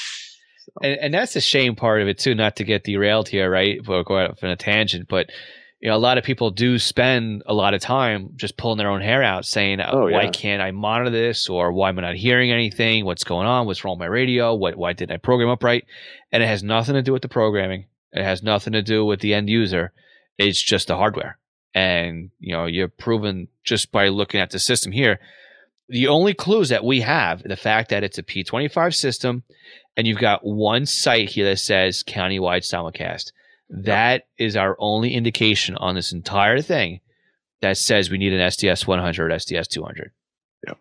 and, and that's the shame part of it too. Not to get derailed here, right? We're going off on a tangent, but you know, a lot of people do spend a lot of time just pulling their own hair out, saying, uh,
Oh,
"Why
yeah.
can't I monitor this?" or "Why am I not hearing anything? What's going on? What's wrong with my radio? What? Why didn't I program up right?" And it has nothing to do with the programming. It has nothing to do with the end user. It's just the hardware. And you know, you're proven just by looking at the system here. The only clues that we have, the fact that it's a P25 system, and you've got one site here that says countywide simulcast. That is our only indication on this entire thing that says we need an SDS 100, SDS 200.
Yeah,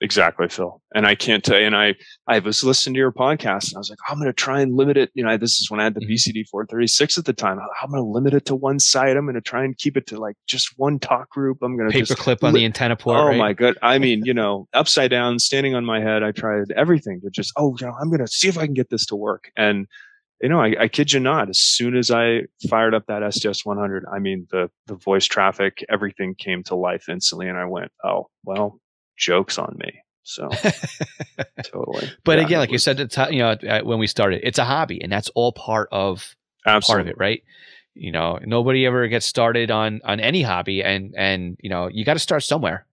Exactly, Phil. And I can't tell you. And I, I was listening to your podcast and I was like, I'm going to try and limit it. You know, this is when I had the
Mhm.
BCD 436 at the time. I'm going to limit it to one site. I'm going to try and keep it to like just one talk group. I'm going to just
Paperclip on the antenna port.
oh
right?
my god! I mean, <laughs> you know, upside down, standing on my head. I tried everything to just, oh, you know, I'm gonna see if I can get this to work. And you know, I, I kid you not. As soon as I fired up that SDS 100, I mean, the the voice traffic, everything came to life instantly, and I went, oh, well, jokes on me. So <laughs> totally.
But
Yeah,
again, like you said, ti- you know, when we started, it's a hobby, and that's all part of part of it, right? You know, nobody ever gets started on on any hobby, and and you know, you got to start somewhere,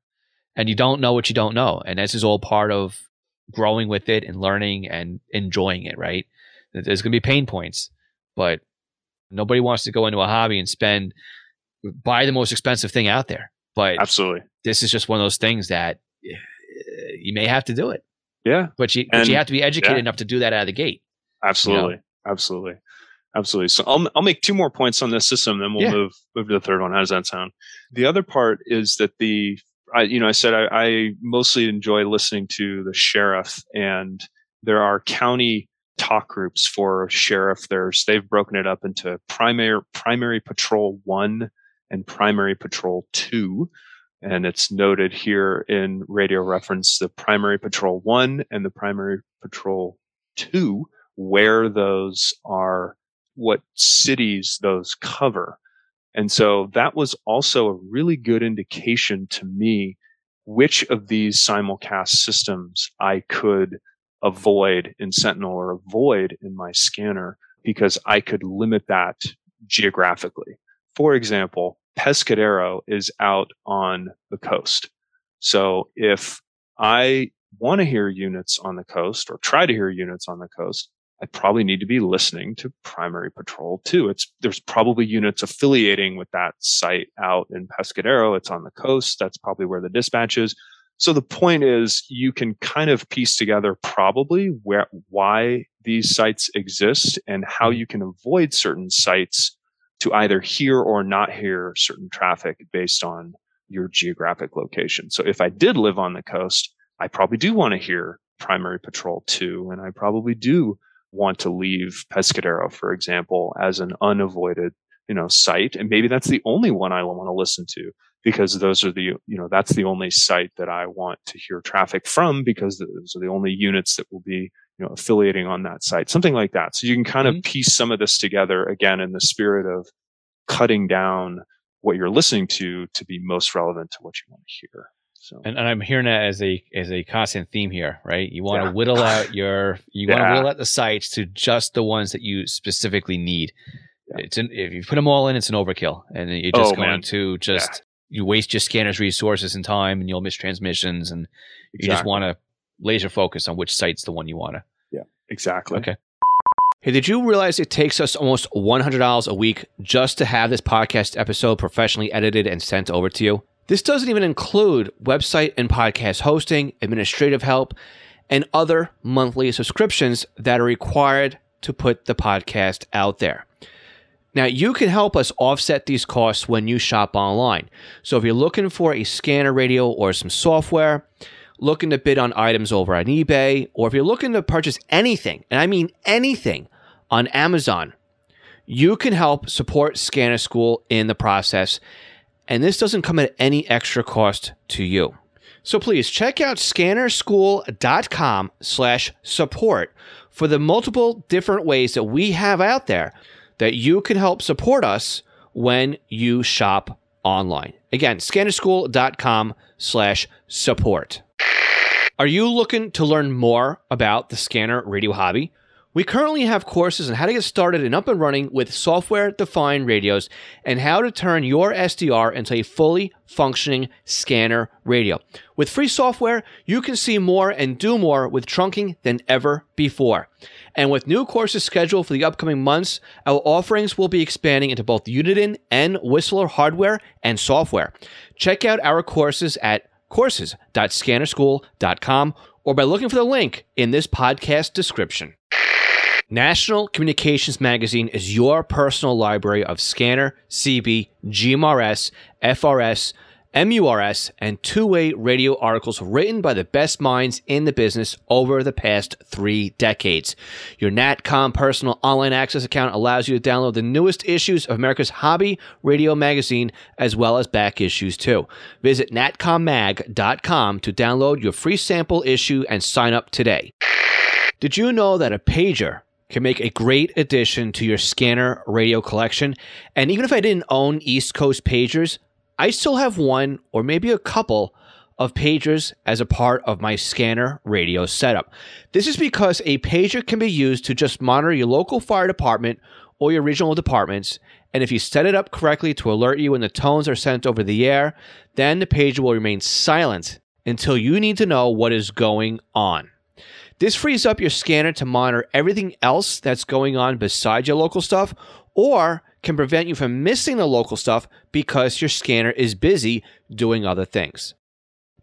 and you don't know what you don't know, and this is all part of growing with it and learning and enjoying it, right? There's going to be pain points, but nobody wants to go into a hobby and spend buy the most expensive thing out there. But
absolutely.
this is just one of those things that uh, you may have to do it,
Yeah,
but you but you have to be educated
yeah.
enough to do that out of the gate.
absolutely, absolutely, absolutely. So I'll I'll make two more points on this system, then we'll
Yeah.
move move to the third one. How does that sound? The other part is that the I you know I said I, I mostly enjoy listening to the sheriff, and there are county talk groups for sheriff. There's they've broken it up into primary primary patrol one and primary patrol two. And it's noted here in radio reference the primary patrol one and the primary patrol two, where those are, what cities those cover. And so that was also a really good indication to me which of these simulcast systems I could avoid in Sentinel or a void in my scanner because I could limit that geographically. For example, Pescadero is out on the coast. So if I want to hear units on the coast or try to hear units on the coast, I probably need to be listening to primary patrol two. It's there's probably units affiliating with that site out in Pescadero. It's on the coast. That's probably where the dispatch is. So the point is you can kind of piece together probably where why these sites exist and how you can avoid certain sites to either hear or not hear certain traffic based on your geographic location. So if I did live on the coast, I probably do want to hear primary patrol two, and I probably do want to leave Pescadero, for example, as an unavoided, you know, site. And maybe that's the only one I want to listen to because those are the, you know, that's the only site that I want to hear traffic from because those are the only units that will be, you know, affiliating on that site, something like that. So you can kind
Mhm.
of piece some of this together again in the spirit of cutting down what you're listening to to be most relevant to what you want to hear. So
And, and I'm hearing that as a as a constant theme here, right? You want to whittle out <laughs> your you want to whittle out the sites to just the ones that you specifically need.
Yeah.
It's an, if you put them all in, it's an overkill, and you're just
Oh,
going
man.
to just you waste your scanner's resources and time, and you'll miss transmissions, and you just want to laser focus on which site's the one you want to.
Yeah, exactly.
Okay. Hey, did you realize it takes us almost $100 a week just to have this podcast episode professionally edited and sent over to you? This doesn't even include website and podcast hosting, administrative help, and other monthly subscriptions that are required to put the podcast out there. Now, you can help us offset these costs when you shop online. So, if you're looking for a scanner radio or some software, looking to bid on items over on eBay, or if you're looking to purchase anything, and I mean anything, on Amazon, you can help support Scanner School in the process. And this doesn't come at any extra cost to you. So please check out scannerschool.com slash support for the multiple different ways that we have out there that you can help support us when you shop online. Again, scannerschool.com slash support. Are you looking to learn more about the scanner radio hobby? We currently have courses on how to get started and up and running with software defined radios and how to turn your SDR into a fully functioning scanner radio. With free software, you can see more and do more with trunking than ever before. And with new courses scheduled for the upcoming months, our offerings will be expanding into both Uniden and Whistler hardware and software. Check out our courses at courses.scannerschool.com or by looking for the link in this podcast description. National Communications Magazine is your personal library of scanner, CB, GMRS, FRS, MURS, and two way radio articles written by the best minds in the business over the past three decades. Your NatCom personal online access account allows you to download the newest issues of America's hobby radio magazine as well as back issues too. Visit natcommag.com to download your free sample issue and sign up today. Did you know that a pager can make a great addition to your scanner radio collection? And even if I didn't own East Coast pagers, I still have one or maybe a couple of pagers as a part of my scanner radio setup. This is because a pager can be used to just monitor your local fire department or your regional departments. And if you set it up correctly to alert you when the tones are sent over the air, then the pager will remain silent until you need to know what is going on. This frees up your scanner to monitor everything else that's going on besides your local stuff, or can prevent you from missing the local stuff because your scanner is busy doing other things.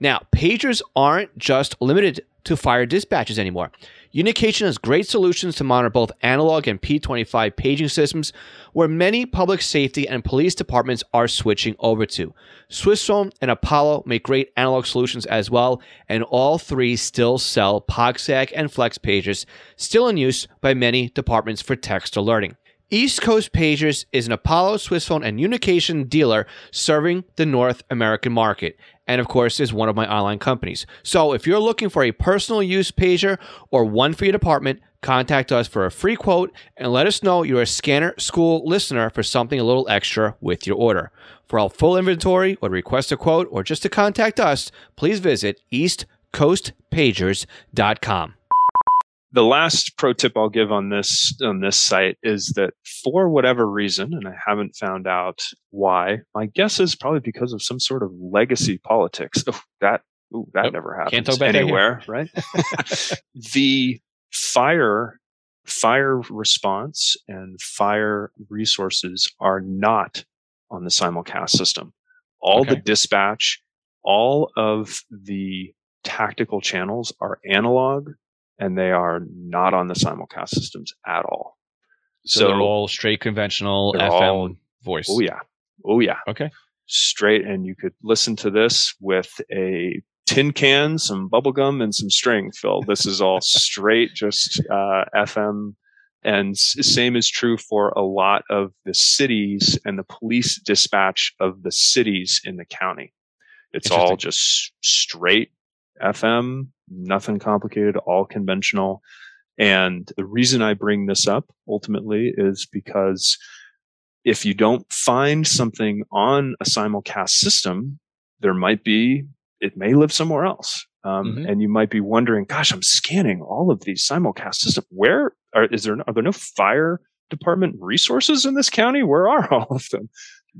Now, pagers aren't just limited to fire dispatches anymore. Unication has great solutions to monitor both analog and P25 paging systems, where many public safety and police departments are switching over to. Swissphone and Apollo make great analog solutions as well, and all three still sell POCSAG and Flex pagers, still in use by many departments for text alerting. East Coast Pagers is an Apollo, Swissphone, and Unication dealer serving the North American market, and of course is one of my online companies. So if you're looking for a personal use pager or one for your department, contact us for a free quote and let us know you're a Scanner School listener for something a little extra with your order. For our full inventory or request a quote or just to contact us, please visit eastcoastpagers.com.
the last pro tip I'll give on this on this site is that for whatever reason, and I haven't found out why, my guess is probably because of some sort of legacy politics. Oh, that ooh, that
Nope.
never
Can't
happens
talk about that
anywhere, right? <laughs> <laughs> the fire fire response and fire resources are not on the simulcast system. All the dispatch, all of the tactical channels are analog and they are not on the simulcast systems at all.
So, they're all straight conventional FM
all-
voice.
oh yeah, oh yeah,
Okay.
straight. And you could listen to this with a tin can, some bubble gum, and some string, Phil. This is all <laughs> straight, just uh, FM. And same is true for a lot of the cities and the police dispatch of the cities in the county. It's all just straight FM, nothing complicated, all conventional. And the reason I bring this up ultimately is because if you don't find something on a simulcast system, there might be, it may live somewhere else. Um, mm-hmm. And you might be wondering, gosh, I'm scanning all of these simulcast systems. Where are, is there, are there no fire department resources in this county? Where are all of them?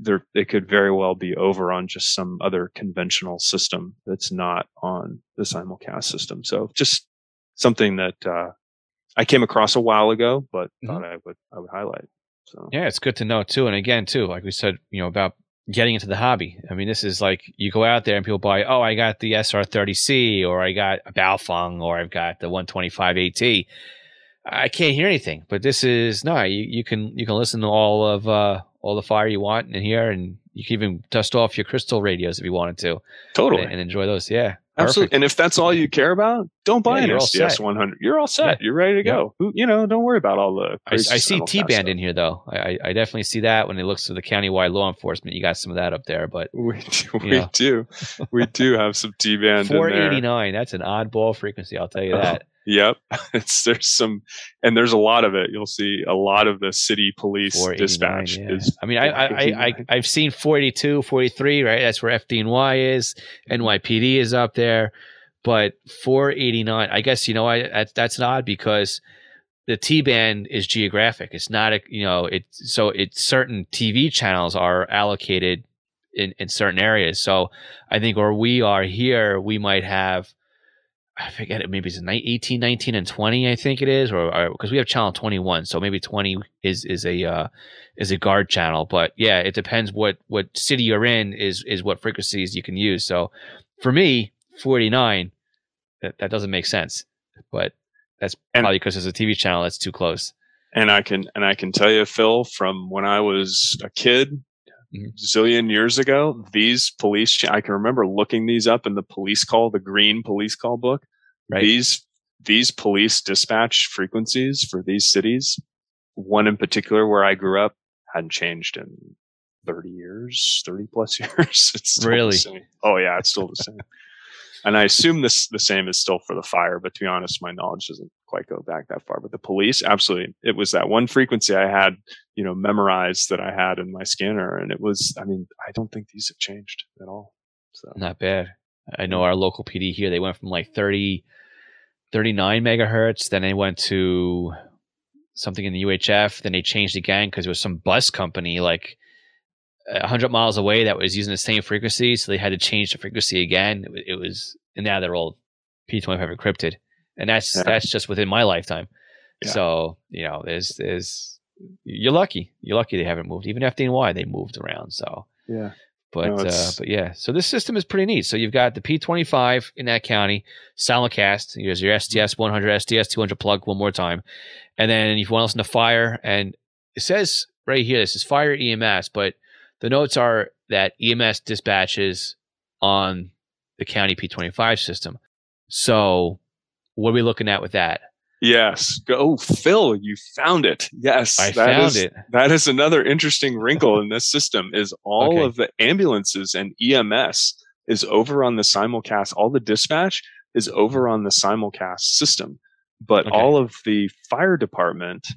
There, it could very well be over on just some other conventional system that's not on the simulcast system. So just something that, uh, I came across a while ago, but mm-hmm. thought I would, I would highlight. So
yeah, it's good to know too. And again, too, like we said, you know, about getting into the hobby. I mean, this is like you go out there and people buy, oh, I got the SR30C or I got a Baofeng or I've got the 125 AT. I can't hear anything, but this is no. You, you can you can listen to all of uh, all the fire you want in here, and you can even dust off your crystal radios if you wanted to.
Totally,
and, and enjoy those. Yeah,
Absolutely. And if that's all you care about, don't buy yeah, an SDS 100. You're all set. Yeah. You're ready to go. Yeah. You know, don't worry about all the.
I, I, see T band in here though. I, I definitely see that when it looks to the countywide law enforcement. You got some of that up there, but
we do. <laughs> We do. we do have some T band.
489. That's an oddball frequency. I'll tell you that. <laughs>
Yep. <laughs> It's there's some and there's a lot of it. You'll see a lot of the city police dispatch
yeah. is I mean I I, I I have seen 42, 43, right? That's where FDNY is. Mm-hmm. NYPD is up there. But 489, I guess you know I that's that's odd because the T band is geographic. It's not a you know it's so it's certain TV channels are allocated in in certain areas. So I think where we are here, we might have I forget it. Maybe it's 18, 19, and 20. I think it is, or because we have channel 21, so maybe 20 is is a uh, is a guard channel. But yeah, it depends what what city you're in is is what frequencies you can use. So for me, 49, that, that doesn't make sense. But that's and, probably because it's a TV channel that's too close.
And I can and I can tell you, Phil, from when I was a kid. Mm-hmm. zillion years ago, these police, I can remember looking these up in the police call, the green police call book. Right. These, these police dispatch frequencies for these cities, one in particular where I grew up hadn't changed in 30 years, 30 plus <laughs> years.
It's really?
Oh yeah, it's still the same. and I assume this the same is still for the fire, but to be honest, my knowledge doesn't quite go back that far. But the police, absolutely, it was that one frequency I had, you know, memorized that I had in my scanner, and it was. I mean, I don't think these have changed at all. So
not bad. I know our local PD here, they went from like 30, 39 megahertz, then they went to something in the UHF, then they changed again because it was some bus company like 100 miles away that was using the same frequency, so they had to change the frequency again. It, it was, and now they're all P25 encrypted, and that's yeah. that's just within my lifetime. Yeah. So you know, there's there's you're lucky. You're lucky they haven't moved. Even FDNY they moved around. So
yeah.
But no, uh, but yeah, so this system is pretty neat. So you've got the P25 in that county, simulcast. Here's your SDS 100, SDS 200 plug one more time, and then if you want to listen to fire, and it says right here this is fire EMS, but the notes are that EMS dispatches on the county P25 system. So, what are we looking at with that?
Yes. Oh, Phil, you found it. Yes.
I found
is,
it.
That is another interesting wrinkle in this system is all okay. of the ambulances and EMS is over on the simulcast. All the dispatch is over on the simulcast system, but okay. all of the fire department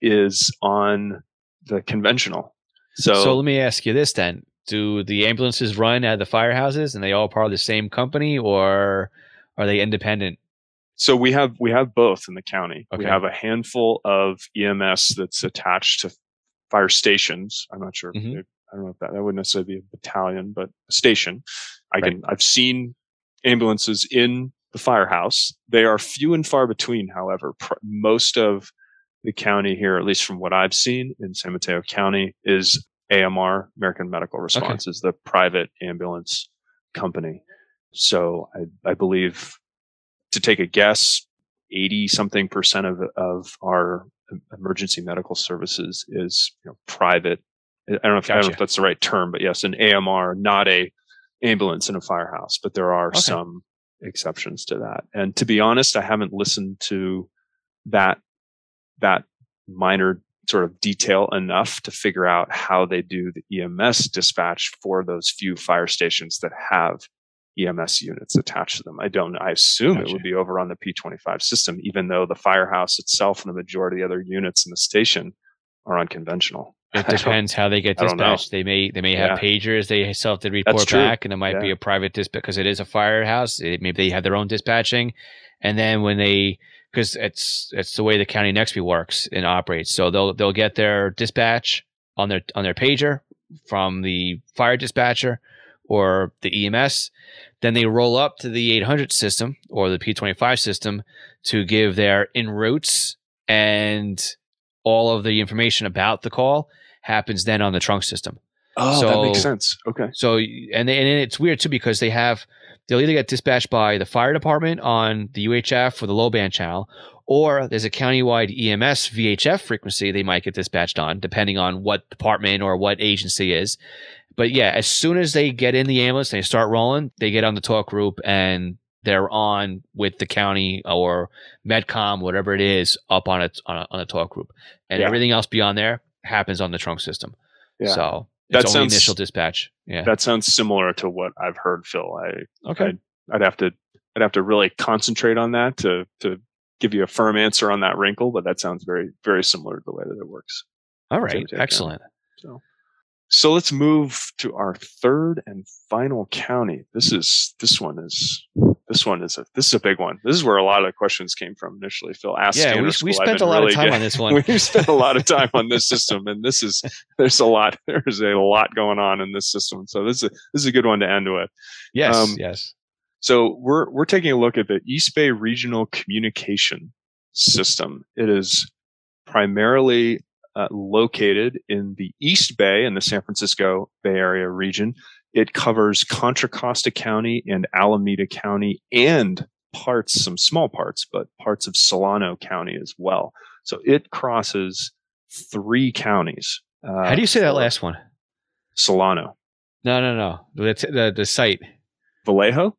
is on the conventional. So,
so let me ask you this then: Do the ambulances run at the firehouses, and they all part of the same company, or are they independent?
So we have we have both in the county. Okay. We have a handful of EMS that's attached to fire stations. I'm not sure. Mm-hmm. I don't know if that that wouldn't necessarily be a battalion, but a station. I right. can I've seen ambulances in the firehouse. They are few and far between. However, pr- most of the county here, at least from what I've seen in San Mateo County, is AMR, American Medical Response, okay. is the private ambulance company. So I, I believe, to take a guess, 80 something percent of, of our emergency medical services is you know, private. I don't, know if, gotcha. I don't know if that's the right term, but yes, an AMR, not a ambulance in a firehouse, but there are
Okay.
some exceptions to that. And to be honest, I haven't listened to that that minor sort of detail enough to figure out how they do the EMS dispatch for those few fire stations that have EMS units attached to them. I don't. I assume it would be over on the P25 system, even though the firehouse itself and the majority of the other units in the station are unconventional. <laughs>
It depends how they get
I don't know.
dispatched. They may they may have pagers. They still have to report back, and it might be a private dispatch because it is a firehouse. It, maybe they have their own dispatching, and then when they because it's it's the way the county Nextby works and operates. So they'll they'll get their dispatch on their on their pager from the fire dispatcher or the EMS. Then they roll up to the 800 system or the P25 system to give their en routes and all of the information about the call happens then on the trunk system.
Oh, that makes sense. Okay.
So and they, and it's weird too because they have they'll either get dispatched by the fire department on the UHF or the low band channel, or there's a countywide EMS VHF frequency they might get dispatched on, depending on what department or what agency is. But yeah, as soon as they get in the ambulance and they start rolling, they get on the talk group and they're on with the county or Medcom, whatever it is, up on a on a, on a talk group, and
Yeah.
everything else beyond there happens on the trunk system.
Yeah.
So
That
it's
sounds-
initial dispatch. Yeah.
That sounds similar to what I've heard, Phil. I
Okay.
I'd have to I'd have to really concentrate on that to to give you a firm answer on that wrinkle, but that sounds very very similar to the way that it works.
All right.
Same
right.
take, yeah.
Excellent.
So let's move to our third and final county. This is this one is this one is a this is a big one. This is where a lot of questions came from initially. Phil asked.
Yeah, we, we spent a lot of time on this <laughs> one.
we spent a lot of time on this system, and this is <laughs> there's a lot there's a lot going on in this system. So this is a, this is a good one to end with.
Yes.
Um,
yes.
So we're we're taking a look at the East Bay Regional Communication System. It is primarily uh, located in the East Bay in the San Francisco Bay Area region. It covers Contra Costa County and Alameda County and parts, some small parts, but parts of Solano County as well. So it crosses three counties. Uh,
How do you say that last one?
Solano?
No, no, no. The, the the site.
Vallejo?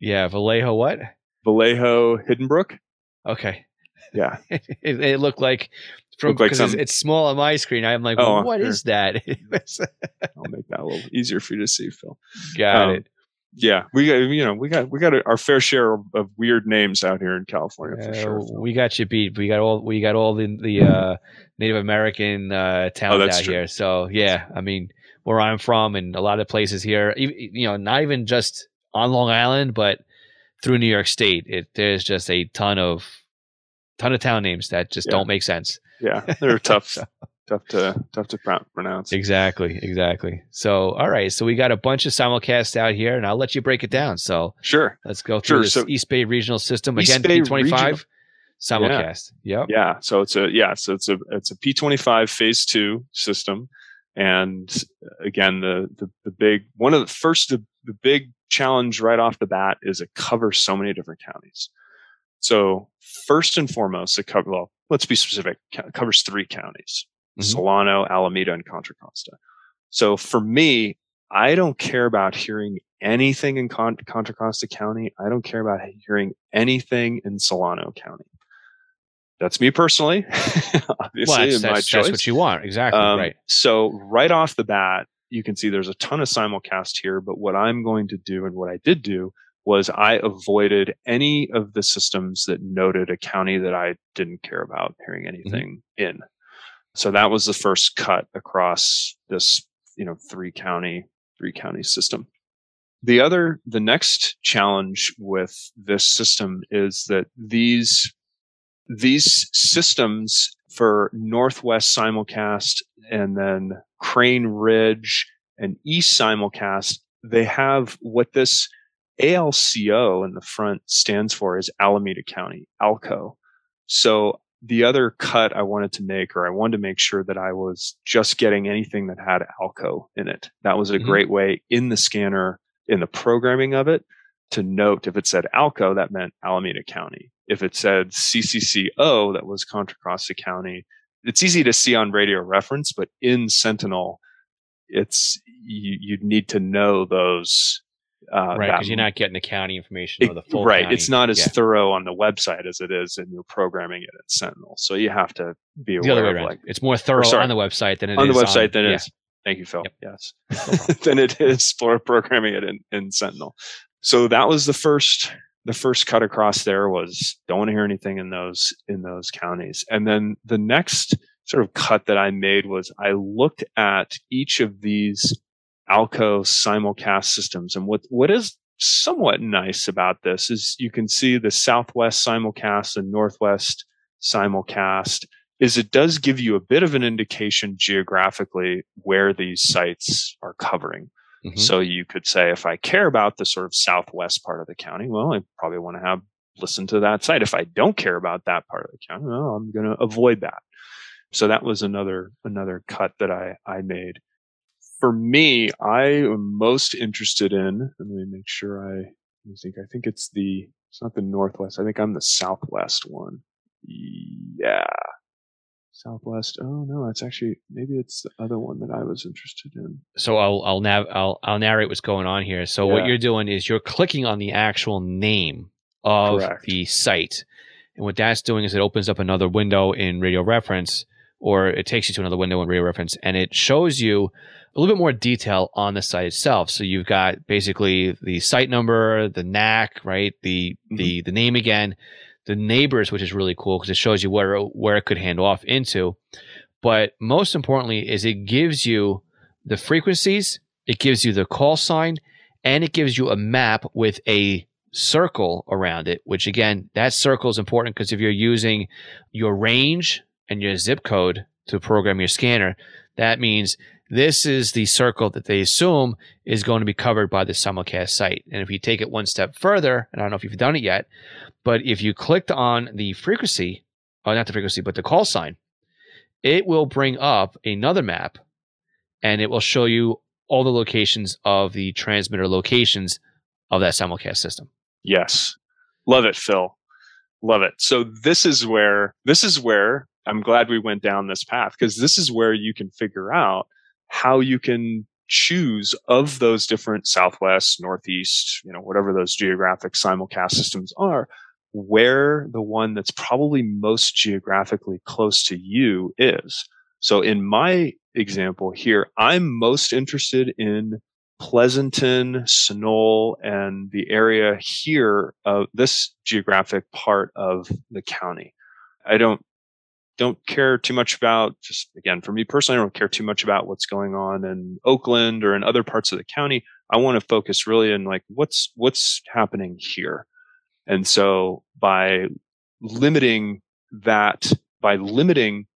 Yeah, Vallejo. What?
Vallejo Hiddenbrooke?
Okay.
Yeah. <laughs>
it, it looked like from
like
because it's,
some-
it's small on my screen. I'm like,
Oh,
what
sure.
is that? <laughs>
I'll make that a little easier for you to see, Phil.
Got
Um,
it.
Yeah, we got you know we got we got our fair share of, of weird names out here in California for
Uh,
sure. Phil.
we got you beat. We got all we got all the the uh, Native American uh, towns
Oh,
out
true.
here. So yeah, I mean, where I'm from and a lot of places here, you know, not even just on Long Island, but through New York State, it there's just a ton of ton of town names that just
Yeah.
don't make sense.
Yeah, <laughs> they're tough, tough to tough to pronounce.
Exactly, exactly. So all right, so we got a bunch of simulcasts out here, and I'll let you break it down. So
Sure.
let's go through
Sure,
this
so-
East Bay Regional System
East
again.
Bay
P25
Regional-
simulcast. Yep.
Yeah. So it's a yeah. So it's a it's a P twenty five phase two system, and again the, the the big one of the first the, the big challenge right off the bat is it covers so many different counties. So first and foremost, it covers well. Let's be specific. Covers three counties:
Mhm.
Solano, Alameda, and Contra Costa. So for me, I don't care about hearing anything in Con- Contra Costa County. I don't care about hearing anything in Solano County. That's me personally, <laughs> obviously,
Well, that's, that's,
choice.
that's what you want. Exactly.
Um,
right.
So right off the bat, you can see there's a ton of simulcast here. But what I'm going to do, and what I did do, was I avoided any of the systems that noted a county that I didn't care about hearing mm-hmm. anything in. So that was the first cut across this, you know, three county, three county system. The other, the next challenge with this system is that these these systems for Northwest simulcast and then Crane Ridge and East simulcast, they have what this ALCO in the front stands for is Alameda County, ALCO. So the other cut I wanted to make, or I wanted to make sure that I was just getting anything that had ALCO in it. That was a
Mhm.
great way in the scanner, in the programming of it, to note if it said ALCO, that meant Alameda County. If it said CCCO, that was Contra Costa County. It's easy to see on radio reference, but in Sentinel, it's you, you'd need to know those Uh,
right, because you're not getting the county information or the full
right.
county.
It's not as
Yeah.
thorough on the website as it is, and you're programming it in Sentinel. So you have to be
the other
aware
way
of
around.
like
it's more thorough
sorry.
on the website than it is
on the website than
yeah.
it is. Thank you, Phil.
Yep.
Yes, <laughs> than it is for programming it in, in Sentinel. So that was the first. The first cut across there was don't want to hear anything in those in those counties, and then the next sort of cut that I made was I looked at each of these Alco simulcast systems, and what what is somewhat nice about this is you can see the Southwest simulcast and Northwest simulcast is it does give you a bit of an indication geographically where these sites are covering.
Mhm.
So you could say, if I care about the sort of southwest part of the county, well, I probably want to have listen to that site. If I don't care about that part of the county, well, I'm going to avoid that. So that was another another cut that I I made. For me, I am most interested in. Let me make sure I. Think. I think it's the. It's not the northwest. I think I'm the southwest one. Yeah. Southwest. Oh no, it's actually maybe it's the other one that I was interested in.
so I'll I'll nav I'll I'll narrate what's going on here. So what you're doing is you're clicking on the actual name of
Correct.
the site, and what that's doing is it opens up another window in Radio Reference, or it takes you to another window in Radio Reference, and it shows you a little bit more detail on the site itself. So you've got basically the site number, the NAC, right, the mm-hmm. the the name again, the neighbors, which is really cool because it shows you where where it could hand off into. But most importantly, is it gives you the frequencies, it gives you the call sign, and it gives you a map with a circle around it. Which again, that circle is important because if you're using your range and your zip code to program your scanner, that means this is the circle that they assume is going to be covered by the simulcast site. And if you take it one step further, and I don't know if you've done it yet, but if you clicked on the frequency, or not the frequency, but the call sign, it will bring up another map and it will show you all the locations of the transmitter locations of that simulcast system.
Yes. Love it, Phil. Love it. So this is where this is where I'm glad we went down this path because this is where you can figure out how you can choose of those different southwest, northeast, you know, whatever those geographic simulcast systems are, where the one that's probably most geographically close to you is. So in my example here, I'm most interested in Pleasanton, Sunol, and the area here of this geographic part of the county. I don't don't care too much about just again for me personally, I don't care too much about what's going on in Oakland or in other parts of the county. I want to focus really in like what's what's happening here. And so by limiting that, by limiting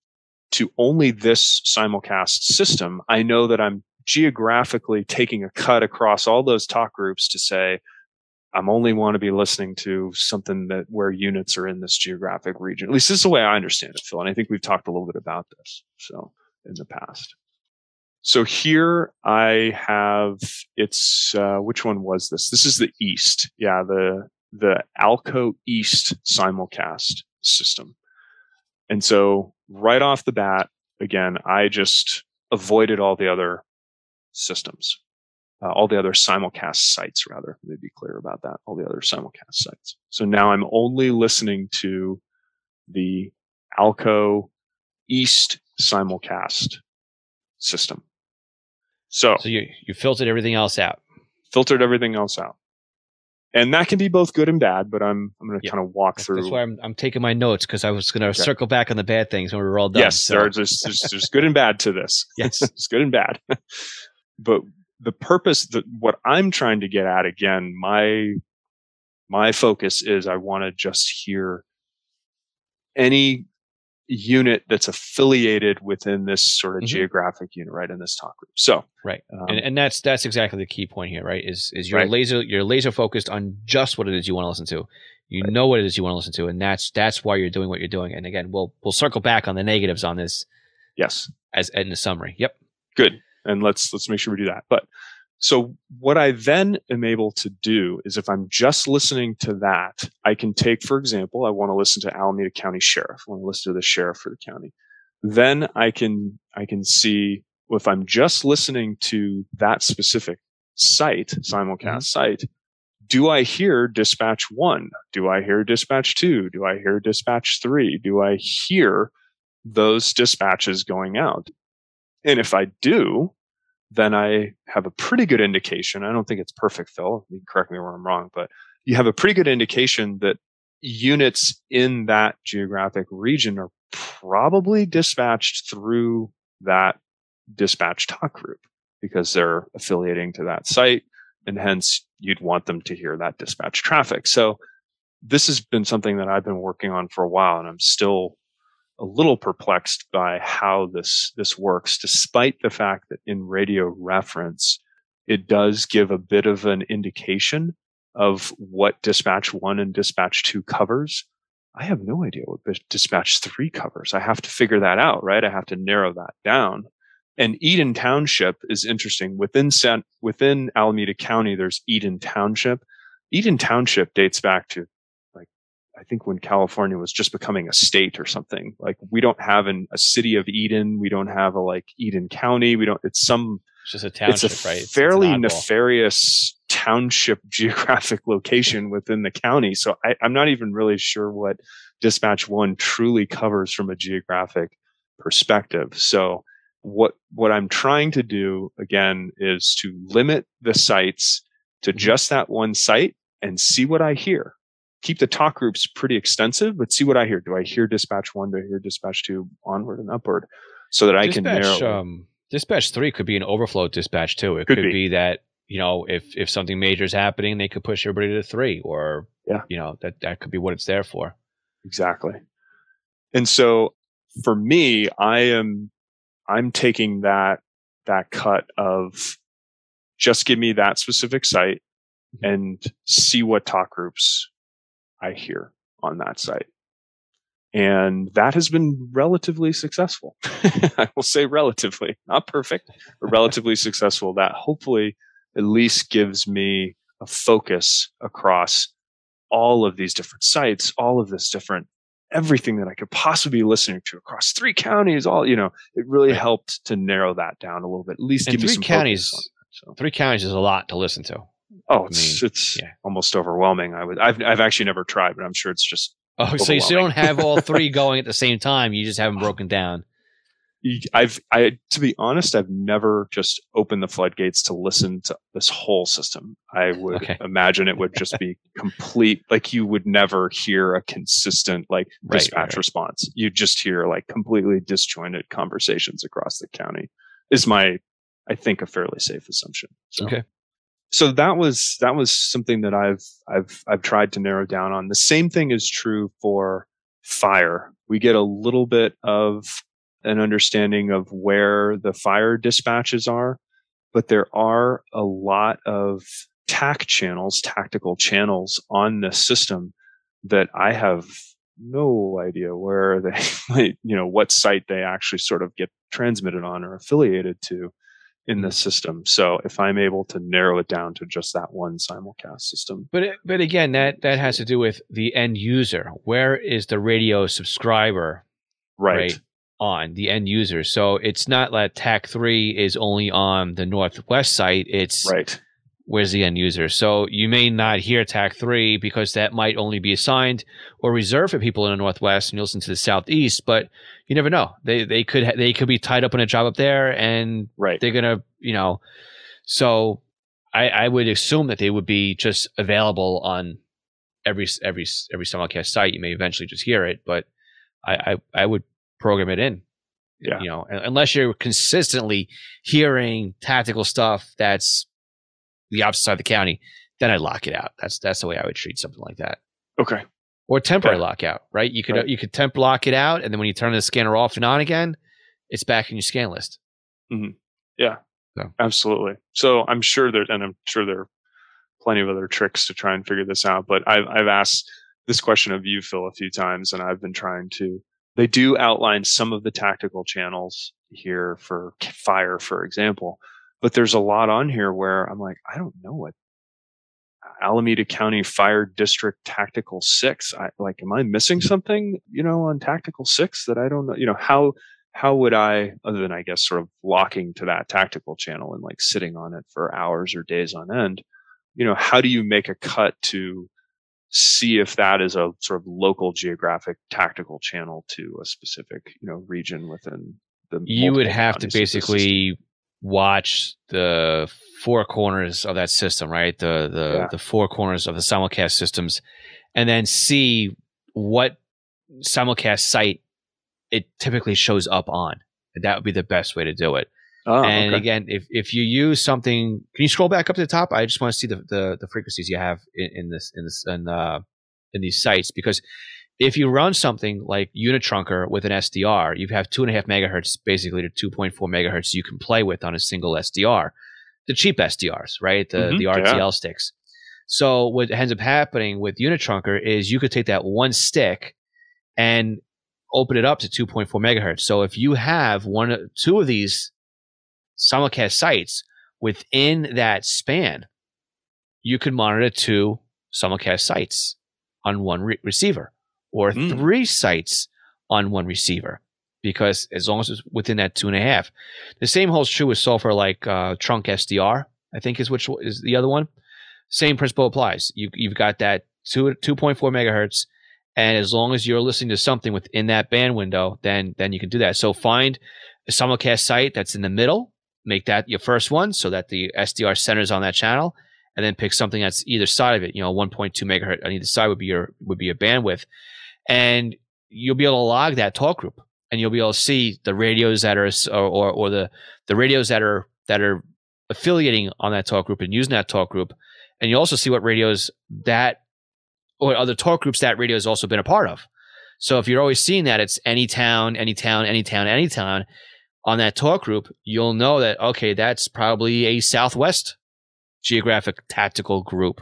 to only this simulcast system, I know that I'm geographically taking a cut across all those talk groups to say, I'm only want to be listening to something that where units are in this geographic region. At least this is the way I understand it, Phil. And I think we've talked a little bit about this. So in the past. So here I have it's uh, which one was this? This is the East. Yeah, the the Alco East simulcast system. And so right off the bat, again, I just avoided all the other systems, uh, all the other simulcast sites, rather. Let me be clear about that. All the other simulcast sites. So now I'm only listening to the Alco East simulcast system. So,
So you you filtered everything else out.
filtered everything else out. And that can be both good and bad, but I'm I'm going to
Yeah.
kind of walk
That's,
through.
that's why I'm, I'm taking my notes because I was going to
Okay.
circle back on the bad things when we were all done.
yes,
So,
there- there's, there's there's good and bad to this.
Yes. <laughs>
it's good and bad. <laughs> but the purpose that what I'm trying to get at again, my my focus is I want to just hear any unit that's affiliated within this sort of
Mhm.
geographic unit, right? In this talk group. So
Right.
um,
and, and that's that's exactly the key point here, right? Is is you're
Right.
laser you're laser focused on just what it is you want to listen to. You know what it is you want to listen to, and that's that's why you're doing what you're doing. And again, we'll we'll circle back on the negatives on this
yes,
as in the summary. Yep.
good and let's let's make sure we do that but so what i then am able to do is if i'm just listening to that i can take for example i want to listen to alameda county sheriff i want to listen to the sheriff for the county then i can i can see if i'm just listening to that specific site, simulcast mm-hmm. site, do I hear dispatch one? Do I hear dispatch two? Do I hear dispatch three? Do I hear those dispatches going out? And if I do, then I have a pretty good indication. I don't think it's perfect, Phil. You can correct me where I'm wrong, but you have a pretty good indication that units in that geographic region are probably dispatched through that dispatch talk group because they're affiliating to that site and hence you'd want them to hear that dispatch traffic. So this has been something that I've been working on for a while and I'm still a little perplexed by how this this works despite the fact that in radio reference it does give a bit of an indication of what dispatch 1 and dispatch 2 covers. I have no idea what dispatch 3 covers. I have to figure that out, right? I have to narrow that down. And Eden Township is interesting. Within San, within Alameda County, there's Eden Township. Eden Township dates back to I think when California was just becoming a state or something. Like we don't have an, a city of Eden. We don't have a like Eden County. We don't. It's some.
It's just a township,
it's a
right? It's-
fairly
it's
nefarious township <laughs> geographic location within the county. So I, I'm not even really sure what Dispatch One truly covers from a geographic perspective. So what what I'm trying to do again is to limit the sites to
Mhm.
just that one site and see what I hear. Keep the talk groups pretty extensive, but see what I hear. Do I hear dispatch one? Do I hear dispatch two? Onward and upward, so that I can
dispatch,
narrow.
um, dispatch three could be an overflow dispatch too. It
Could
could,
be.
be. that you know if if something major is happening, they could push everybody to three, or
Yeah.
you know that that could be what it's there for.
Exactly. And so for me, I am I'm taking that that cut of just give me that specific site and see what talk groups I hear on that site. And that has been relatively successful. <laughs> I will say relatively, not perfect, but relatively <laughs> successful. That hopefully at least gives me a focus across all of these different sites, all of this different everything that I could possibly be listening to across three counties. All you know, it really
Right.
helped to narrow that down a little bit. At least
And
give me some
counties-
that, so.
Three counties is a lot to listen to.
Oh, it's it's
yeah.
almost overwhelming. I would I've I've actually never tried, but I'm sure it's just
Oh, so you still don't have all three <laughs> going at the same time. You just haven't broken down.
I've I to be honest, I've never just opened the floodgates to listen to this whole system. I would
Okay.
imagine it would just be <laughs> complete like you would never hear a consistent like
Right,
dispatch
right, right.
response. You just hear like completely disjointed conversations across the county. Is my I think a fairly safe assumption. So
Okay.
So that was that was something that I've I've I've tried to narrow down on. The same thing is true for fire. We get a little bit of an understanding of where the fire dispatches are, but there are a lot of TAC channels, tactical channels on this system that I have no idea where they, <laughs> you know, what site they actually sort of get transmitted on or affiliated to in the system. So if I'm able to narrow it down to just that one simulcast system,
But it- but again, that that has to do with the end user. Where is the radio subscriber
right?
on the end user? So it's not that TAC three is only on the northwest site. It's
Right.
Where's the end user. So you may not hear TAC three because that might only be assigned or reserved for people in the northwest, and you listen to the southeast. But you never know. They they could ha- they could be tied up in a job up there, and
Right.
they're gonna you know. So I I would assume that they would be just available on every every every simulcast site. You may eventually just hear it, but I I, I would program it in.
Yeah.
You know, unless you're consistently hearing tactical stuff that's the opposite side of the county, then I'd lock it out. That's that's the way I would treat something like that.
Okay.
Or temporary
Okay.
lockout, right? You could
Right.
you could temp lock it out, and then when you turn the scanner off and on again, it's back in your scan list. Mm-hmm. Yeah.
Absolutely. So I'm sure there, and I'm sure there are plenty of other tricks to try and figure this out. But I've, I've asked this question of you, Phil, a few times, and I've been trying to. They do outline some of the tactical channels here for fire, for example, but there's a lot on here where I'm like, I don't know what Alameda County Fire District Tactical Six. I like, am I missing mm. something? You know, on Tactical Six that I don't know. You know how how would I, other than I guess sort of locking to that tactical channel and like sitting on it for hours or days on end, you know, how do you make a cut to see if that is a sort of local geographic tactical channel to a specific, you know, region within the
You would have to basically watch the four corners of that system, right? The the
Yeah.
the four corners of the simulcast systems, and then see what simulcast site it typically shows up on. That would be the best way to do it.
Oh,
and
okay.
again, if, if you use something, can you scroll back up to the top? I just want to see the, the, the frequencies you have in, in this in this in uh, in these sites because if you run something like Unitrunker with an SDR, you have two and a half megahertz basically to two point four megahertz you can play with on a single SDR, the cheap SDRs, right? The
Mhm,
the
yeah.
RTL sticks. So what ends up happening with Unitrunker is you could take that one stick and open it up to 2.4 megahertz. So if you have one, two of these simulcast sites within that span, you could monitor two simulcast sites on one re- receiver or
Hmm.
three sites on one receiver because as long as it's within that two and a half. The same holds true with software like uh, Trunk SDR, I think is which is the other one. Same principle applies. You, you've got that two, 2.4 megahertz and as long as you're listening to something within that band window, then then you can do that. So find a simulcast site that's in the middle, make that your first one, so that the SDR centers on that channel, and then pick something that's either side of it. You know, 1.2 megahertz on either side would be your would be your bandwidth, and you'll be able to log that talk group, and you'll be able to see the radios that are or or, the the radios that are that are affiliating on that talk group and using that talk group, and you also see what radios that or other talk groups that radio has also been a part of. So if you're always seeing that it's any town, any town, any town, any town on that talk group, you'll know that okay, that's probably a Southwest geographic tactical group.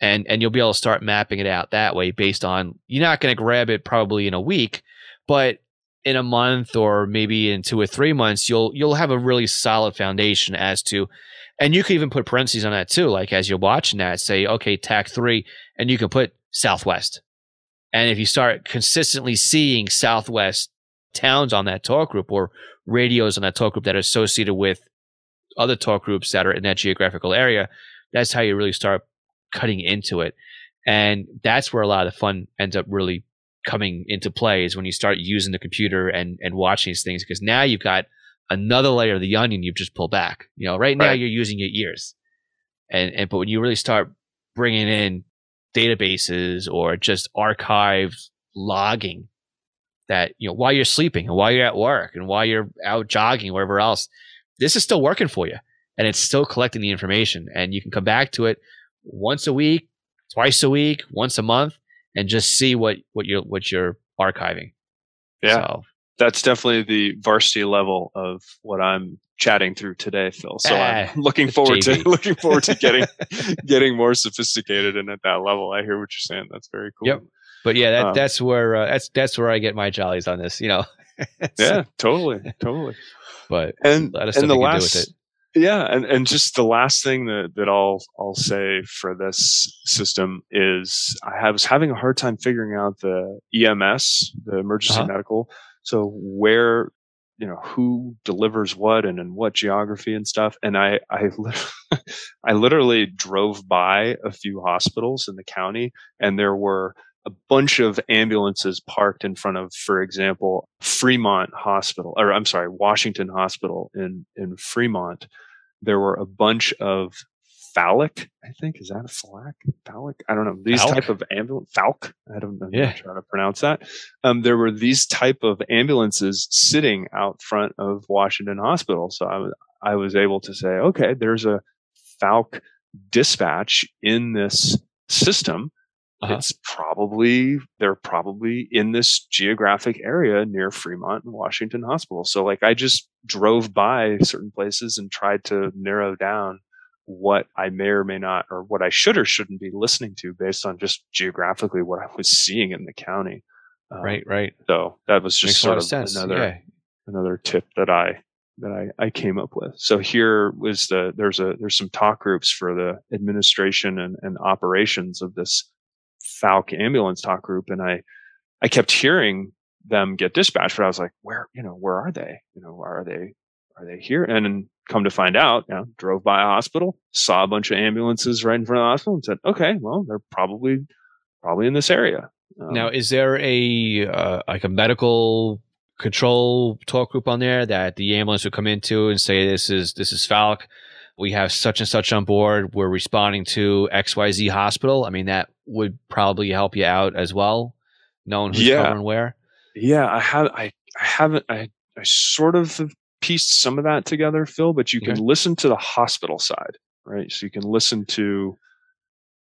And and you'll be able to start mapping it out that way based on you're not going to grab it probably in a week, but in a month or maybe in two or three months, you'll you'll have a really solid foundation as to and you can even put parentheses on that too. Like as you're watching that, say, okay, TAC three, and you can put Southwest. And if you start consistently seeing Southwest towns on that talk group or radios on that talk group that are associated with other talk groups that are in that geographical area, that's how you really start cutting into it. And that's where a lot of the fun ends up really coming into play is when you start using the computer and, and watching these things because now you've got another layer of the onion you've just pulled back. You know, right now
Right.
you're using your ears. And, and but when you really start bringing in databases or just archived logging that you know while you're sleeping and while you're at work and while you're out jogging wherever else this is still working for you and it's still collecting the information and you can come back to it once a week twice a week once a month and just see what what you're what you're archiving
Yeah.
so
that's definitely the varsity level of what I'm chatting through today, Phil. So
Ah,
I'm <laughs> looking forward
JV.
to <laughs> looking forward to getting <laughs> getting more sophisticated and at that level. I hear what you're saying. That's very cool.
Yep. but yeah that,
Um,
that's where uh, that's that's where i get my jollies on this you know
Yeah, totally, totally.
but
And
a lot of
and the last Yeah, and, and just the last thing that, that I'll I'll say for this system is I was having a hard time figuring out the EMS, the emergency
Uh-huh.
medical. So where you know who delivers what and in what geography and stuff. And I I <laughs> lit- I literally drove by a few hospitals in the county, and there were a bunch of ambulances parked in front of, for example, Fremont Hospital, or I'm sorry, Washington Hospital in in Fremont. There were a bunch of phallic, I think, is that a phallic? Phallic? I don't know. These type of ambulance, Falck. I don't know
Yeah.
how to pronounce that. Um, there were these type of ambulances sitting out front of Washington Hospital. So I was I was able to say, okay, there's a Falck dispatch in this system
Uh-huh.
it's probably they're probably in this geographic area near Fremont and Washington Hospital. So like I just drove by certain places and tried to narrow down what I may or may not or what I should or shouldn't be listening to based on just geographically what I was seeing in the county. Um,
right right
So that was just
makes
sort
of sense
another
yeah
another tip that I that I, I came up with. So here was the there's a there's some talk groups for the administration and, and operations of this Falck ambulance talk group, and I I kept hearing them get dispatched, but I was like, where, you know, where are they? You know, are they, are they here? And come to find out, you know, drove by a hospital, saw a bunch of ambulances right in front of the hospital and said, okay, well, they're probably, probably in this area.
Um, now, is there a, uh, like a medical control talk group on there that the ambulance would come into and say, this is, this is Falck. We have such and such on board. We're responding to XYZ hospital. I mean, that would probably help you out as well, knowing who's
yeah.
covering where.
Yeah, I have. I, I haven't. I I sort of pieced some of that together, Phil. But you can okay. listen to the hospital side, right? So you can listen to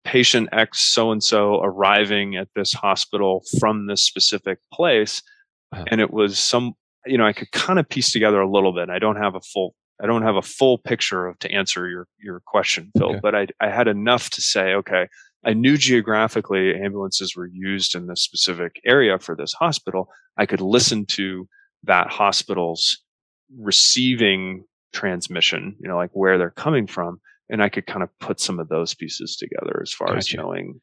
patient X so and so arriving at this hospital from this specific place, uh-huh. and it was some. You know, I could kind of piece together a little bit. I don't have a full. I don't have a full picture of to answer your your question, Phil. Okay. But I I had enough to say, okay, I knew geographically ambulances were used in this specific area for this hospital. I could listen to that hospital's receiving transmission, you know, like where they're coming from. And I could kind of put some of those pieces together as far gotcha. as knowing,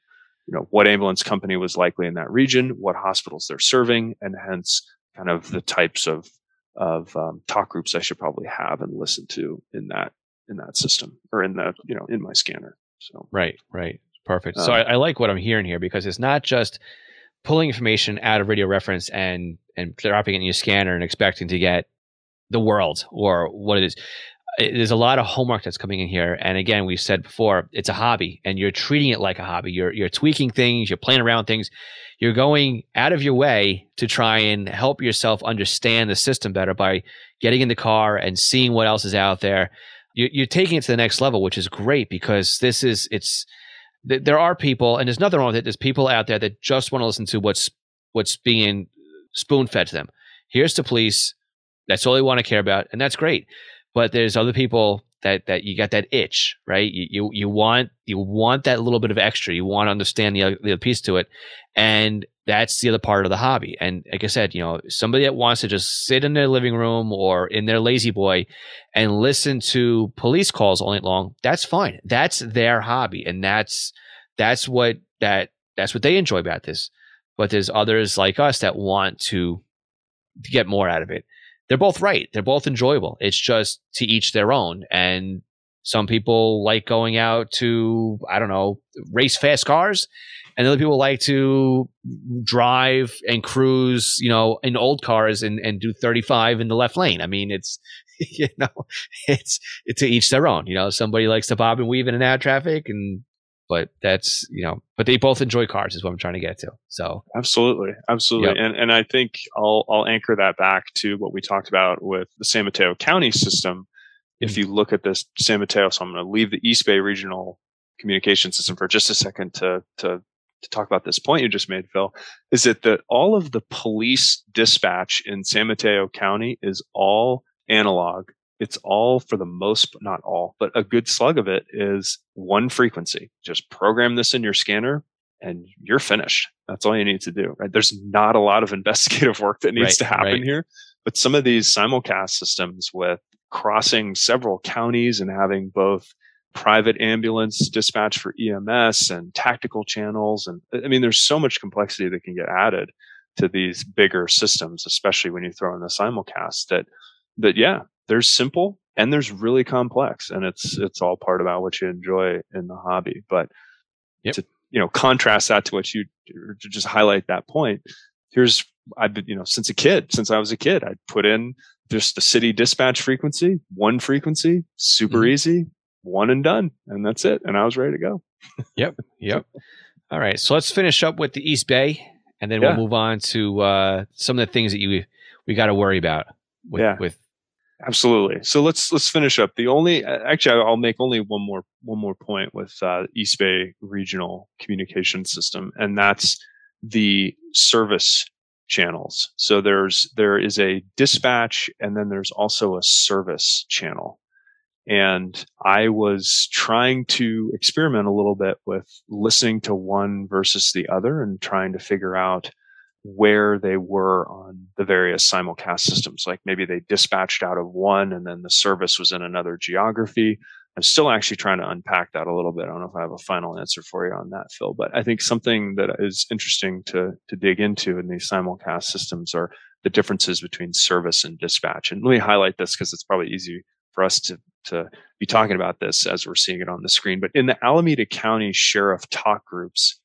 you know, what ambulance company was likely in that region, what hospitals they're serving, and hence kind of the hmm. types of of um, talk groups I should probably have and listen to in that in that system or in that you know in my scanner. So
right, right. Perfect. Um, so I, I, like what I'm hearing here because it's not just pulling information out of radio reference and and dropping it in your scanner and expecting to get the world or what it is. It, there's a lot of homework that's coming in here, and again, we said before, it's a hobby, and you're treating it like a hobby. You're you're tweaking things, you're playing around things, you're going out of your way to try and help yourself understand the system better by getting in the car and seeing what else is out there. You're, you're taking it to the next level, which is great because this is it's there are people, and there's nothing wrong with it. There's people out there that just want to listen to what's what's being spoon fed to them. Here's the police. That's all they want to care about, and that's great. But there's other people that that you got that itch, right? You you, you want you want that little bit of extra. You want to understand the other, the other piece to it, and that's the other part of the hobby. And like I said, you know, somebody that wants to just sit in their living room or in their La-Z-Boy and listen to police calls all night long, that's fine. That's their hobby, and that's that's what that that's what they enjoy about this. But there's others like us that want to get more out of it. They're both right. They're both enjoyable. It's just to each their own. And some people like going out to, I don't know, race fast cars. And other people like to drive and cruise, you know, in old cars and, and do 35 in the left lane. I mean, it's, <laughs> you know, it's, it's to each their own. You know, somebody likes to bob and weave in and out traffic and but that's you know but they both enjoy cars is what i'm trying to get to so
absolutely absolutely yep. and and i think i'll i'll anchor that back to what we talked about with the san mateo county system if mm-hmm. you look at this san mateo so i'm going to leave the east bay regional communication system for just a second to to to talk about this point you just made phil is that that all of the police dispatch in san mateo county is all analog it's all for the most, not all, but a good slug of it is one frequency. Just program this in your scanner and you're finished. That's all you need to do, right? There's not a lot of <laughs> investigative work that needs right, to happen right. here, but some of these simulcast systems with crossing several counties and having both private ambulance dispatch for EMS and tactical channels. And I mean, there's so much complexity that can get added to these bigger systems, especially when you throw in the simulcast that, that yeah, there's simple and there's really complex and it's it's all part about what you enjoy in the hobby but yep. to you know contrast that to what you to just highlight that point here's i've been you know since a kid since i was a kid i put in just the city dispatch frequency one frequency super mm-hmm. easy one and done and that's it and i was ready to go
yep yep all right so let's finish up with the east bay and then yeah. we'll move on to uh, some of the things that you we got to worry about with, yeah. with
Absolutely. So let's let's finish up. The only actually I'll make only one more one more point with uh, East Bay Regional Communication System, and that's the service channels. So there's there is a dispatch, and then there's also a service channel. And I was trying to experiment a little bit with listening to one versus the other, and trying to figure out where they were on the various simulcast systems. Like maybe they dispatched out of one and then the service was in another geography. I'm still actually trying to unpack that a little bit. I don't know if I have a final answer for you on that, Phil, but I think something that is interesting to to dig into in these simulcast systems are the differences between service and dispatch. And let me highlight this because it's probably easy for us to to be talking about this as we're seeing it on the screen. But in the Alameda County Sheriff talk groups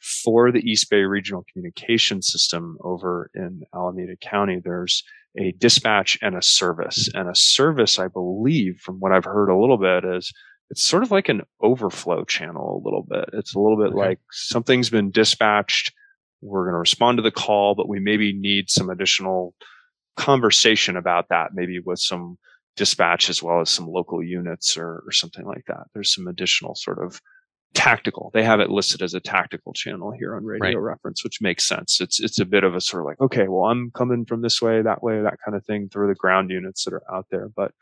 for the East Bay Regional Communication System over in Alameda County, there's a dispatch and a service. And a service, I believe, from what I've heard a little bit, is it's sort of like an overflow channel a little bit. It's a little bit okay. like something's been dispatched. We're going to respond to the call, but we maybe need some additional conversation about that, maybe with some dispatch as well as some local units or, or something like that. There's some additional sort of tactical. They have it listed as a tactical channel here on Radio right. Reference, which makes sense. It's it's a bit of a sort of like, okay, well, I'm coming from this way, that way, that kind of thing through the ground units that are out there. But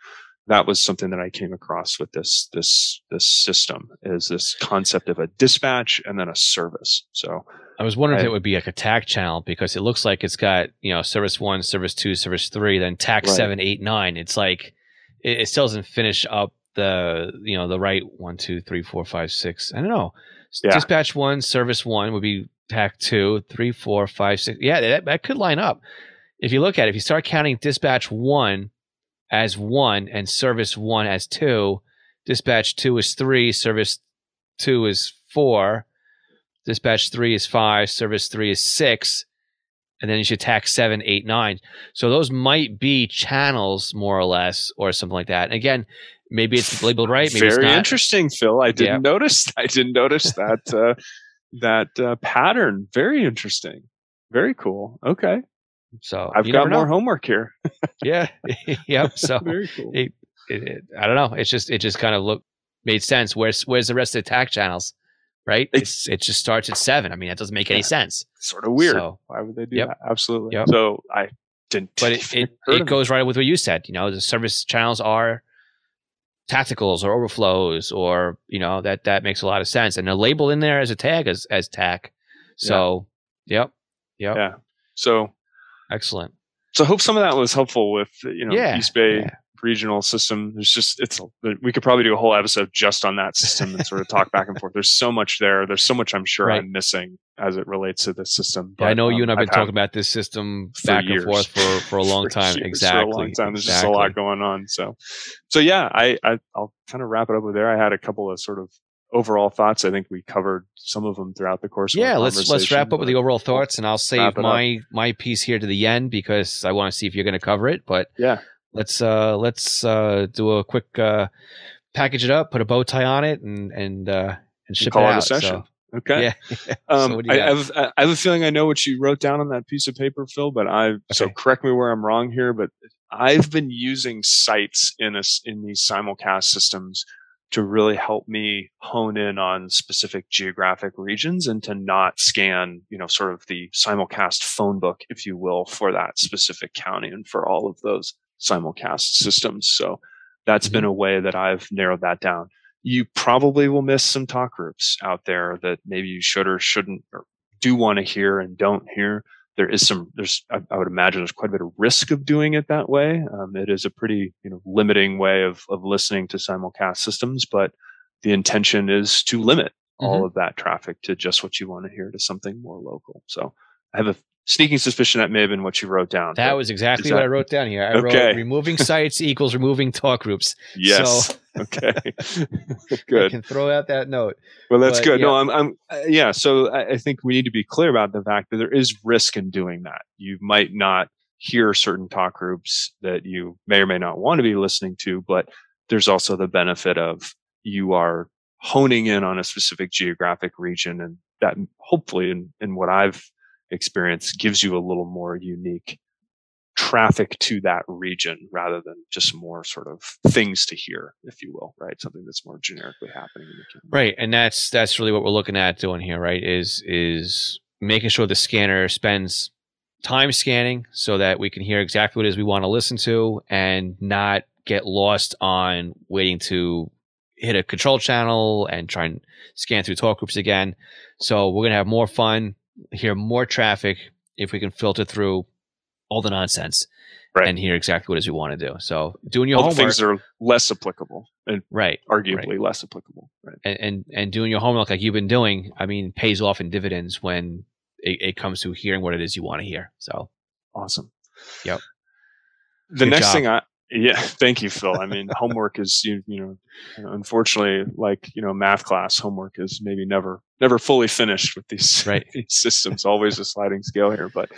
that was something that I came across with this this this system is this concept of a dispatch and then a service. So
I was wondering I, if it would be like a TAC channel because it looks like it's got you know service one, service two, service three, then TAC right. seven, eight, nine. It's like it, it still doesn't finish up the you know the right one two three four five six i don't know yeah. dispatch one service one would be tac two three four five six yeah that, that could line up if you look at it if you start counting dispatch one as one and service one as two dispatch two is three service two is four dispatch three is five service three is six and then you should TAC seven, eight, nine. So those might be channels more or less, or something like that. And again, maybe it's labeled right. Maybe
Very interesting, Phil. I didn't yeah. notice. I didn't notice <laughs> that uh, that uh, pattern. Very interesting. Very cool. Okay.
So
I've got more homework here.
yeah. <laughs> yep. So <laughs> very cool. It, it, it, I don't know. It's just it just kind of looked made sense. Where's where's the rest of the TAC channels? Right. It's, it just starts at seven. I mean, that doesn't make yeah. any sense.
Sort of weird. So, Why would they do yep. that? Absolutely. Yep. So I didn't.
But it, it, it goes right with what you said. You know, the service channels are tacticals or overflows or you know that that makes a lot of sense. And a label in there as a tag as as tac. So yeah. yep yep.
Yeah. So
excellent.
so i hope some of that was helpful with you know yeah, east bay yeah regional system. There's just it's we could probably do a whole episode just on that system and sort of talk back and forth. There's so much there. There's so much I'm sure right. I'm missing as it relates to this system.
But, yeah, I know um, you and I've been talking about this system back years. and forth for for a <laughs> long for time.
Years,
exactly.
For a long time. There's exactly. just a lot going on. So so yeah, I, I I'll kind of wrap it up with there. I had a couple of sort of overall thoughts. I think we covered some of them throughout the course.
Yeah, let's let's wrap up with the overall thoughts, and I'll save my up. my piece here to the end because I want to see if you're going to cover it. But
yeah,
let's uh let's uh do a quick uh package it up, put a bow tie on it, and and uh and ship
call
it, out.
a session. So, okay. Yeah. <laughs> um, so I, have, I have a feeling I know what you wrote down on that piece of paper, Phil. But I okay. so correct me where I'm wrong here. But I've been using sites in in these simulcast systems to really help me hone in on specific geographic regions and to not scan, you know, sort of the simulcast phone book, if you will, for that specific county and for all of those simulcast systems. So that's mm-hmm. been a way that I've narrowed that down. You probably will miss some talk groups out there that maybe you should or shouldn't or do want to hear and don't hear. There is some, there's, I, I would imagine there's quite a bit of risk of doing it that way. Um, it is a pretty, you know, limiting way of, of listening to simulcast systems, but the intention is to limit mm-hmm. all of that traffic to just what you want to hear to something more local. So I have a sneaking suspicion that may have been what you wrote down.
That was exactly that, what I wrote down here. I okay. wrote removing <laughs> sites equals removing talk groups.
Yes. So, <laughs> okay. good. I
can throw out that note.
Well, that's but, good. Yeah. No, I'm, I'm, uh, yeah. So I, I think we need to be clear about the fact that there is risk in doing that. You might not hear certain talk groups that you may or may not want to be listening to, but there's also the benefit of you are honing in on a specific geographic region and that hopefully in, in what I've experience gives you a little more unique traffic to that region rather than just more sort of things to hear, if you will, right? Something that's more generically happening.
Right. And that's that's really what we're looking at doing here, right? Is is making sure the scanner spends time scanning so that we can hear exactly what it is we want to listen to and not get lost on waiting to hit a control channel and try and scan through talk groups again. So we're gonna have more fun hear more traffic if we can filter through all the nonsense
Right.
and hear exactly what it is we want to do. So doing your
All
homework,
things that are less applicable and
right?
arguably less applicable. Right.
and, and and doing your homework like you've been doing, I mean, pays off in dividends when it, it comes to hearing what it is you want to hear. So
Awesome.
Yep.
The
Good
next
job.
thing I yeah, <laughs> thank you, Phil. I mean, homework is you you know, unfortunately, like you know, math class homework is maybe never never fully finished with these, <laughs>
Right.
these systems. Always a sliding scale here, but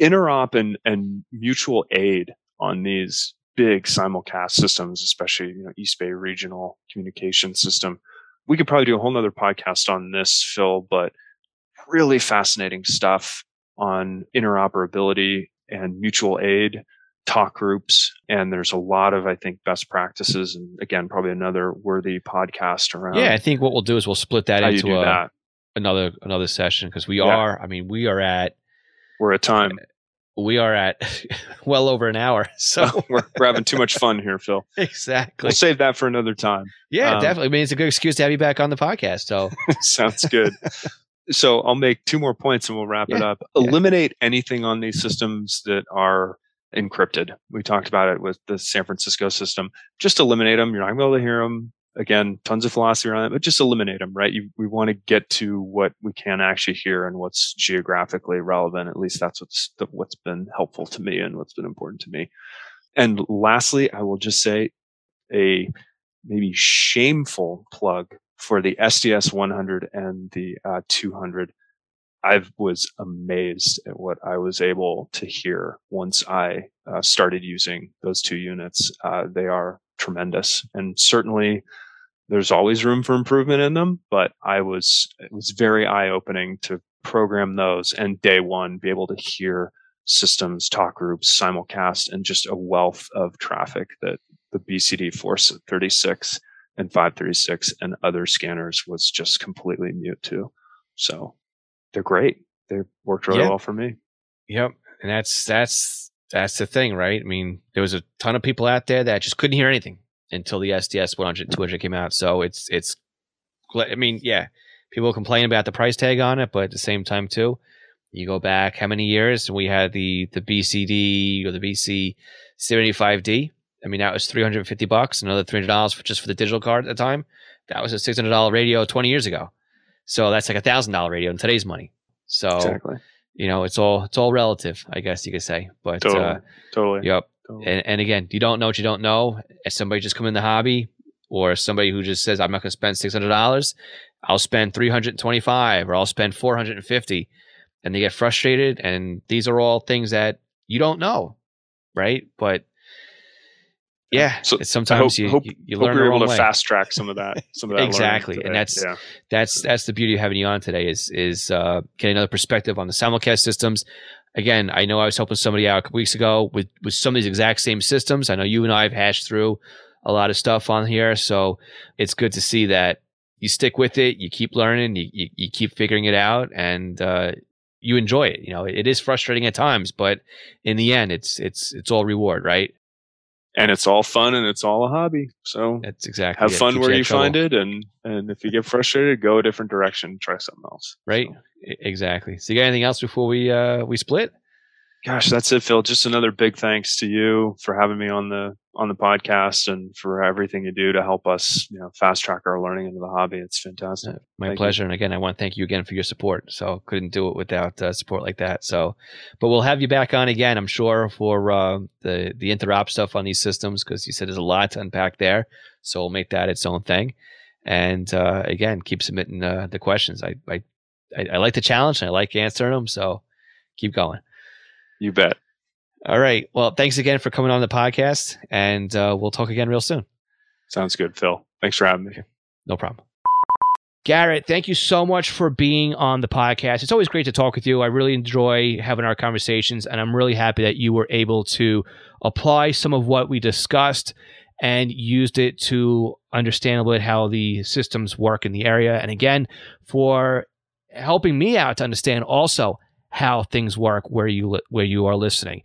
interop and and mutual aid on these big simulcast systems, especially you know East Bay Regional Communication System. We could probably do a whole nother podcast on this, Phil, but really fascinating stuff on interoperability and mutual aid talk groups and there's a lot of i think best practices and again probably another worthy podcast around
yeah, I think what we'll do is we'll split that into a,
that
another another session because we
Yeah.
are. I mean, we are at
we're at time <laughs>
we are at <laughs> well over an hour. <laughs> So
we're, we're having too much fun here phil
exactly.
we'll save that for another time
Yeah,
um,
definitely. I mean, it's a good excuse to have you back on the podcast. So
sounds good so i'll make two more points and we'll wrap it
Yeah,
up
yeah.
eliminate anything on these systems that are encrypted. We talked about it with the san francisco system. Just eliminate them you're not going to be able to hear them again tons of philosophy around it but just eliminate them right? You, we want to get to what we can actually hear and what's geographically relevant. At least that's what's what's been helpful to me and what's been important to me. And lastly i will just say a maybe shameful plug for the SDS 100 and the uh, 200. I was amazed at what I was able to hear once I uh, started using those two units. Uh, they are tremendous, and certainly there's always room for improvement in them. But I was it was very eye opening to program those and day one be able to hear systems, talk groups, simulcast, and just a wealth of traffic that the BCD 436 and 536 and other scanners was just completely mute to. So they're great. They worked really
Yeah.
well for me.
Yep. And that's that's that's the thing, right? I mean, there was a ton of people out there that just couldn't hear anything until the SDS 100 200 came out. So it's it's I mean, yeah, people complain about the price tag on it, but at the same time too, you go back how many years and we had the the BCD or the BC 75D. I mean, that was 350 bucks, another $300 for just for the digital card at the time. That was a $600 radio 20 years ago. So that's like a $1000 radio in today's money. So
Exactly.
you know it's all it's all relative i guess you could say but
Totally.
uh
totally.
yep
totally.
and, and again you don't know what you don't know as somebody just come in the hobby or somebody who just says i'm not going to spend $600 i'll spend 325 or i'll spend 450 and they get frustrated and these are all things that you don't know right but yeah
So, I hope,
sometimes you,
hope,
you, you
hope
learn
you're able to fast track some of that. Some of that
Exactly, and that's-
yeah.
that's that's the beauty of having you on today is is uh, getting another perspective on the simulcast systems. Again, I know I was helping somebody out a couple weeks ago with with some of these exact same systems. I know you and I have hashed through a lot of stuff on here, so it's good to see that you stick with it, you keep learning, you you, you keep figuring it out, and uh, you enjoy it. You know, it is frustrating at times, but in the end, it's it's it's all reward, right?
And it's all fun and it's all a hobby. So
That's exactly
have
it.
fun
Keeps
where
out
you find it, and and if you get frustrated, go a different direction, try something else.
right?
So,
Exactly. So, you got anything else before we uh we split?
Gosh, that's it, Phil. Just another big thanks to you for having me on the on the podcast and for everything you do to help us, you know, fast track our learning into the hobby. It's fantastic.
My
Thank you.
pleasure. And again, I want to thank you again for your support. So couldn't do it without uh, support like that. So, but we'll have you back on again, I'm sure, for uh, the the interop stuff on these systems because you said there's a lot to unpack there. So we'll make that its own thing. And uh, again, keep submitting uh, the questions. I I I like the challenge and I like answering them. So keep going.
You bet.
All right. Well, thanks again for coming on the podcast, and uh, we'll talk again real soon.
Sounds good, Phil. Thanks for having me.
No problem. Garrett, thank you so much for being on the podcast. It's always great to talk with you. I really enjoy having our conversations, and I'm really happy that you were able to apply some of what we discussed and used it to understand a little bit how the systems work in the area. And again, for helping me out to understand also how things work where you li- where you are listening.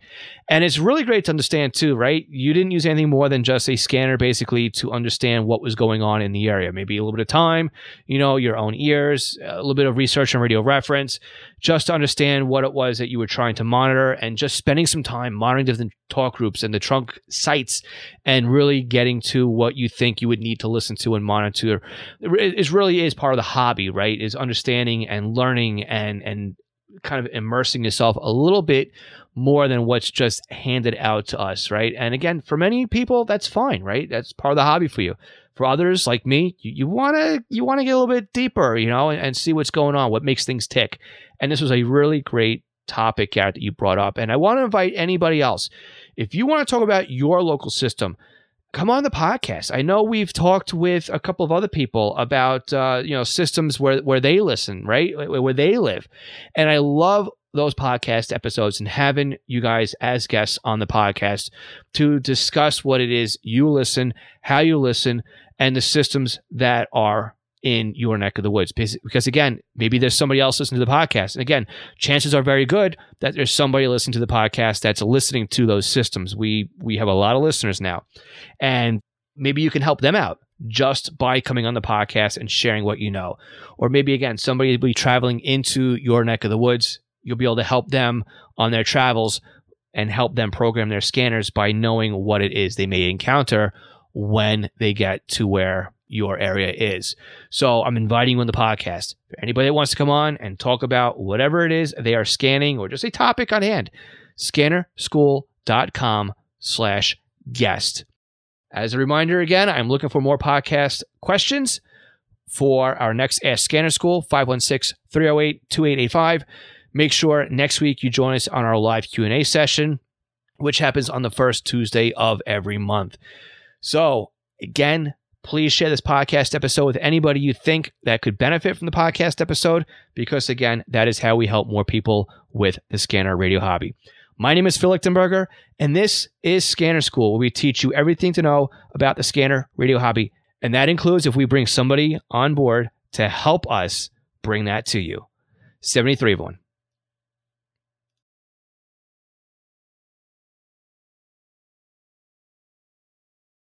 And it's really great to understand too, right? You didn't use anything more than just a scanner basically to understand what was going on in the area. Maybe a little bit of time, you know, your own ears, a little bit of research and radio reference, just to understand what it was that you were trying to monitor and just spending some time monitoring different talk groups and the trunk sites and really getting to what you think you would need to listen to and monitor. It really is part of the hobby, right? Is understanding and learning and and kind of immersing yourself a little bit more than what's just handed out to us, right? And again, for many people, that's fine, right? That's part of the hobby for you. For others like me, you want to you want to get a little bit deeper, you know, and, and, see what's going on, what makes things tick. And this was a really great topic, Garrett, that you brought up. And I want to invite anybody else. If you want to talk about your local system, come on the podcast. I know we've talked with a couple of other people about uh, you know systems where where they listen, right, where they live, and I love those podcast episodes and having you guys as guests on the podcast to discuss what it is you listen, how you listen, and the systems that are in your neck of the woods. Because again, maybe there's somebody else listening to the podcast. And again, chances are very good that there's somebody listening to the podcast that's listening to those systems. We we have a lot of listeners now. And maybe you can help them out just by coming on the podcast and sharing what you know. Or maybe again, somebody will be traveling into your neck of the woods. You'll be able to help them on their travels and help them program their scanners by knowing what it is they may encounter when they get to where your area is. So I'm inviting you on the podcast. For anybody that wants to come on and talk about whatever it is they are scanning or just a topic on hand, scannerschool.com slash guest. As a reminder, again, I'm looking for more podcast questions for our next Ask Scanner School, 516-308-2885. Make sure next week you join us on our live Q&A session, which happens on the first Tuesday of every month. So, again, please share this podcast episode with anybody you think that could benefit from the podcast episode, because again, that is how we help more people with the scanner radio hobby. My name is Phil Lichtenberger, and this is Scanner School, where we teach you everything to know about the scanner radio hobby. And that includes if we bring somebody on board to help us bring that to you. 73 of one.